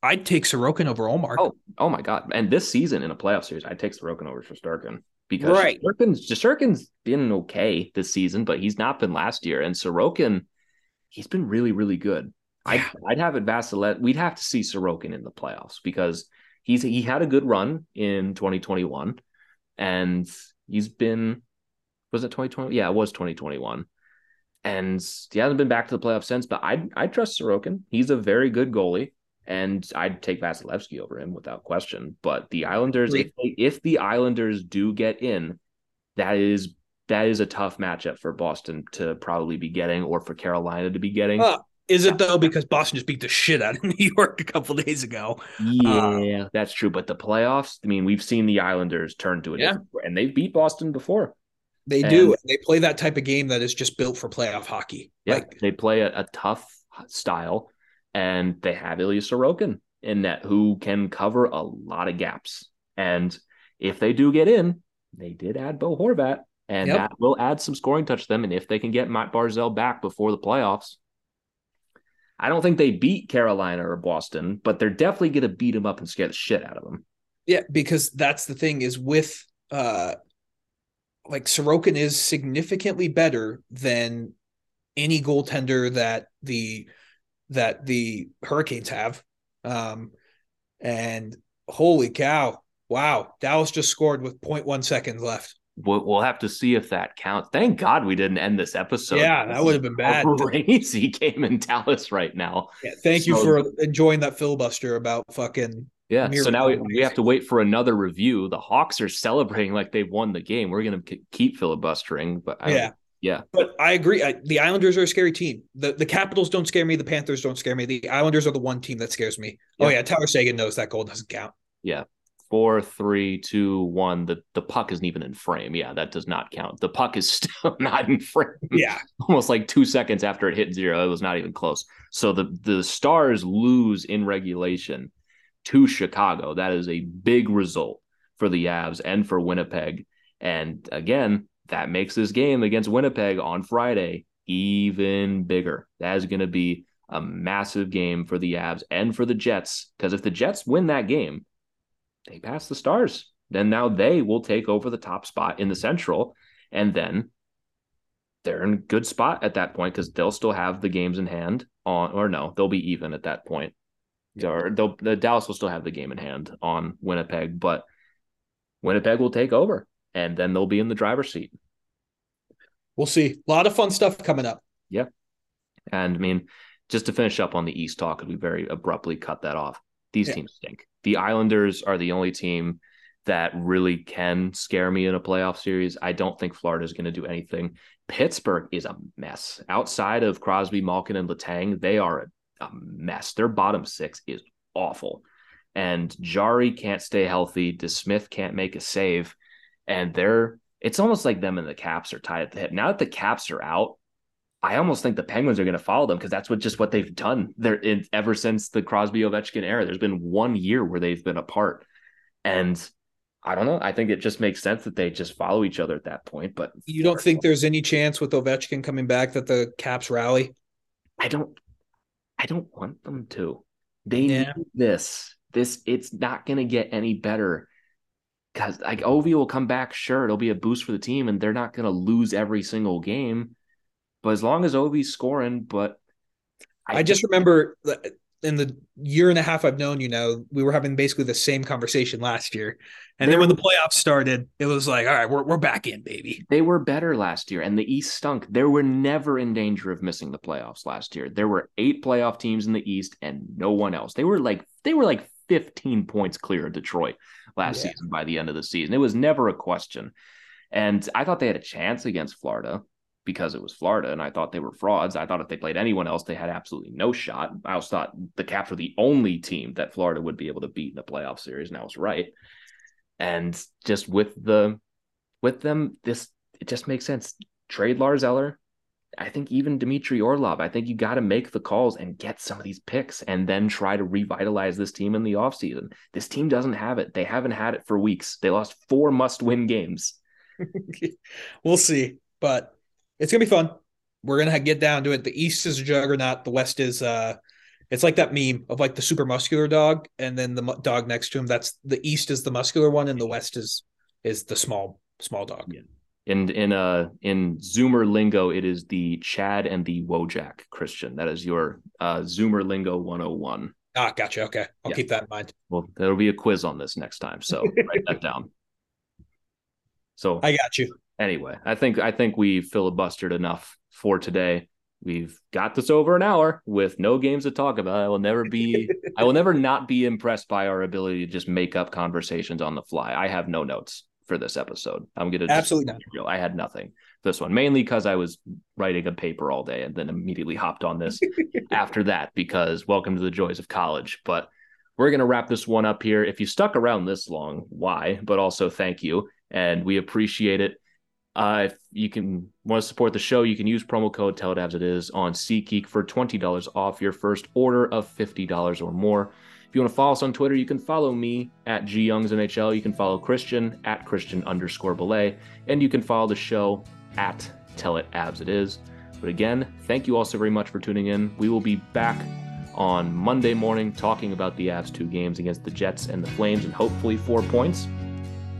Speaker 2: I'd take Sorokin over Ullmark.
Speaker 1: Oh, oh my god! And this season in a playoff series, I'd take Sorokin over Shesterkin because right. Shesterkin's Shesterkin's been okay this season, but he's not been last year. And Sorokin, he's been really, really good. Yeah. I'd, I'd have it Vasilette. We'd have to see Sorokin in the playoffs because he's he had a good run in 2021, and he's been was it 2020? Yeah, it was 2021 and he hasn't been back to the playoffs since. But I I trust Sorokin. He's a very good goalie, and I'd take Vasilevskiy over him without question. But the Islanders, if, if the Islanders do get in, that is that is a tough matchup for Boston to probably be getting or for Carolina to be getting.
Speaker 2: Uh, is it though? Because Boston just beat the shit out of New York a couple days ago.
Speaker 1: Yeah, uh, that's true. But the playoffs, I mean, we've seen the Islanders turn to it, yeah. and they've beat Boston before.
Speaker 2: They and, do. They play that type of game that is just built for playoff hockey.
Speaker 1: Yeah, like, they play a, a tough style, and they have Ilya Sorokin in net who can cover a lot of gaps. And if they do get in, they did add Bo Horvat, and yep. that will add some scoring touch to them. And if they can get Matt Barzal back before the playoffs, I don't think they beat Carolina or Boston, but they're definitely going to beat them up and scare the shit out of them.
Speaker 2: Yeah, because that's the thing is with uh like Sorokin is significantly better than any goaltender that the that the Hurricanes have. Um and holy cow, wow, Dallas just scored with 0.1 seconds left.
Speaker 1: We'll have to see if that counts. Thank God we didn't end this episode.
Speaker 2: Yeah, that would have been bad.
Speaker 1: Crazy game in Dallas right now.
Speaker 2: Yeah, thank so, you for enjoying that filibuster about fucking.
Speaker 1: Yeah. So now we, we, have to wait for another review. The Hawks are celebrating like they won the game. We're gonna keep filibustering, but I,
Speaker 2: yeah,
Speaker 1: yeah.
Speaker 2: But I agree. I, the Islanders are a scary team. The the Capitals don't scare me. The Panthers don't scare me. The Islanders are the one team that scares me. Oh, yeah. Oh yeah, Tyler Seguin knows that goal doesn't count.
Speaker 1: Yeah, four, three, two, one. The the puck isn't even in frame. Yeah, that does not count. The puck is still not in frame.
Speaker 2: Yeah.
Speaker 1: Almost like two seconds after it hit zero. It was not even close. So the the stars lose in regulation to Chicago. That is a big result for the Avs and for Winnipeg. And again, that makes this game against Winnipeg on Friday even bigger. That is going to be a massive game for the Avs and for the Jets. Because if the Jets win that game, they pass the Stars. Then now they will take over the top spot in the Central, and then they're in good spot at that point because they'll still have the games in hand on, or no, they'll be even at that point. Or they'll, the Dallas will still have the game in hand on Winnipeg, but Winnipeg will take over, and then they'll be in the driver's seat.
Speaker 2: We'll see. A lot of fun stuff coming up.
Speaker 1: Yeah. And I mean, just to finish up on the East talk, because we very abruptly cut that off. These yeah. teams stink the Islanders are the only team that really can scare me in a playoff series. I don't think Florida is going to do anything. Pittsburgh is a mess. Outside of Crosby, Malkin, and Letang, they are a, a mess. Their bottom six is awful. And Jarry can't stay healthy. DeSmith can't make a save. And they're it's almost like them and the Caps are tied at the hip. Now that the Caps are out, I almost think the Penguins are going to follow them because that's what just what they've done. They're in, ever since the Crosby Ovechkin era. There's been one year where they've been apart, and I don't know. I think it just makes sense that they just follow each other at that point. But
Speaker 2: you don't think there's any chance with Ovechkin coming back that the Caps rally?
Speaker 1: I don't. I don't want them to. They yeah. need this. This it's not going to get any better because like Ovi will come back. Sure, it'll be a boost for the team, and they're not going to lose every single game but as long as Ovi's scoring, but
Speaker 2: I, I just remember in the year and a half I've known you now, we were having basically the same conversation last year. And then when the playoffs started, it was like, all right, we're, we're back in, baby.
Speaker 1: They were better last year, and the East stunk. They were never in danger of missing the playoffs last year. There were eight playoff teams in the East and no one else. They were like they were like 15 points clear of Detroit last yeah. season by the end of the season. It was never a question. And I thought they had a chance against Florida because it was Florida and I thought they were frauds. I thought if they played anyone else, they had absolutely no shot. I also thought the Caps were the only team that Florida would be able to beat in the playoff series, and I was right. And just with the with them, this it just makes sense. Trade Lars Eller. I think even Dmitry Orlov, I think you got to make the calls and get some of these picks and then try to revitalize this team in the offseason. This team doesn't have it. They haven't had it for weeks. They lost four must win games.
Speaker 2: we'll see. But it's gonna be fun. We're gonna get down to it. The East is a juggernaut. The West is uh, it's like that meme of like the super muscular dog, and then the dog next to him. That's the East is the muscular one, and the West is is the small small dog.
Speaker 1: Yeah. In in uh in Zoomer lingo, it is the Chad and the Wojak Christian. That is your uh Zoomer lingo 101.
Speaker 2: Ah, gotcha. Okay. I'll yeah. keep that in mind.
Speaker 1: Well, there'll be a quiz on this next time. So write that down. So
Speaker 2: I got you
Speaker 1: anyway, I think I think we filibustered enough for today. We've got this over an hour with no games to talk about. I will never be I will never not be impressed by our ability to just make up conversations on the fly. I have no notes. For this episode. I'm gonna
Speaker 2: absolutely not.
Speaker 1: Real. I had nothing this one mainly because I was writing a paper all day and then immediately hopped on this after that because welcome to the joys of college. But we're gonna wrap this one up here. If you stuck around this long, why? But also thank you and we appreciate it. Uh, if you can want to support the show, you can use promo code Tell It Avs It Is on SeatGeek for twenty dollars off your first order of fifty dollars or more. If you want to follow us on Twitter, you can follow me at G Youngs NHL. You can follow Christian at Christian underscore Bolle, and you can follow the show at Tell It Avs It Is. But again, thank you all so very much for tuning in. We will be back on Monday morning talking about the Avs two games against the Jets and the Flames, and hopefully four points.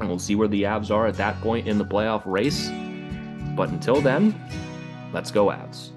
Speaker 1: And we'll see where the Avs are at that point in the playoff race. But until then, let's go Avs.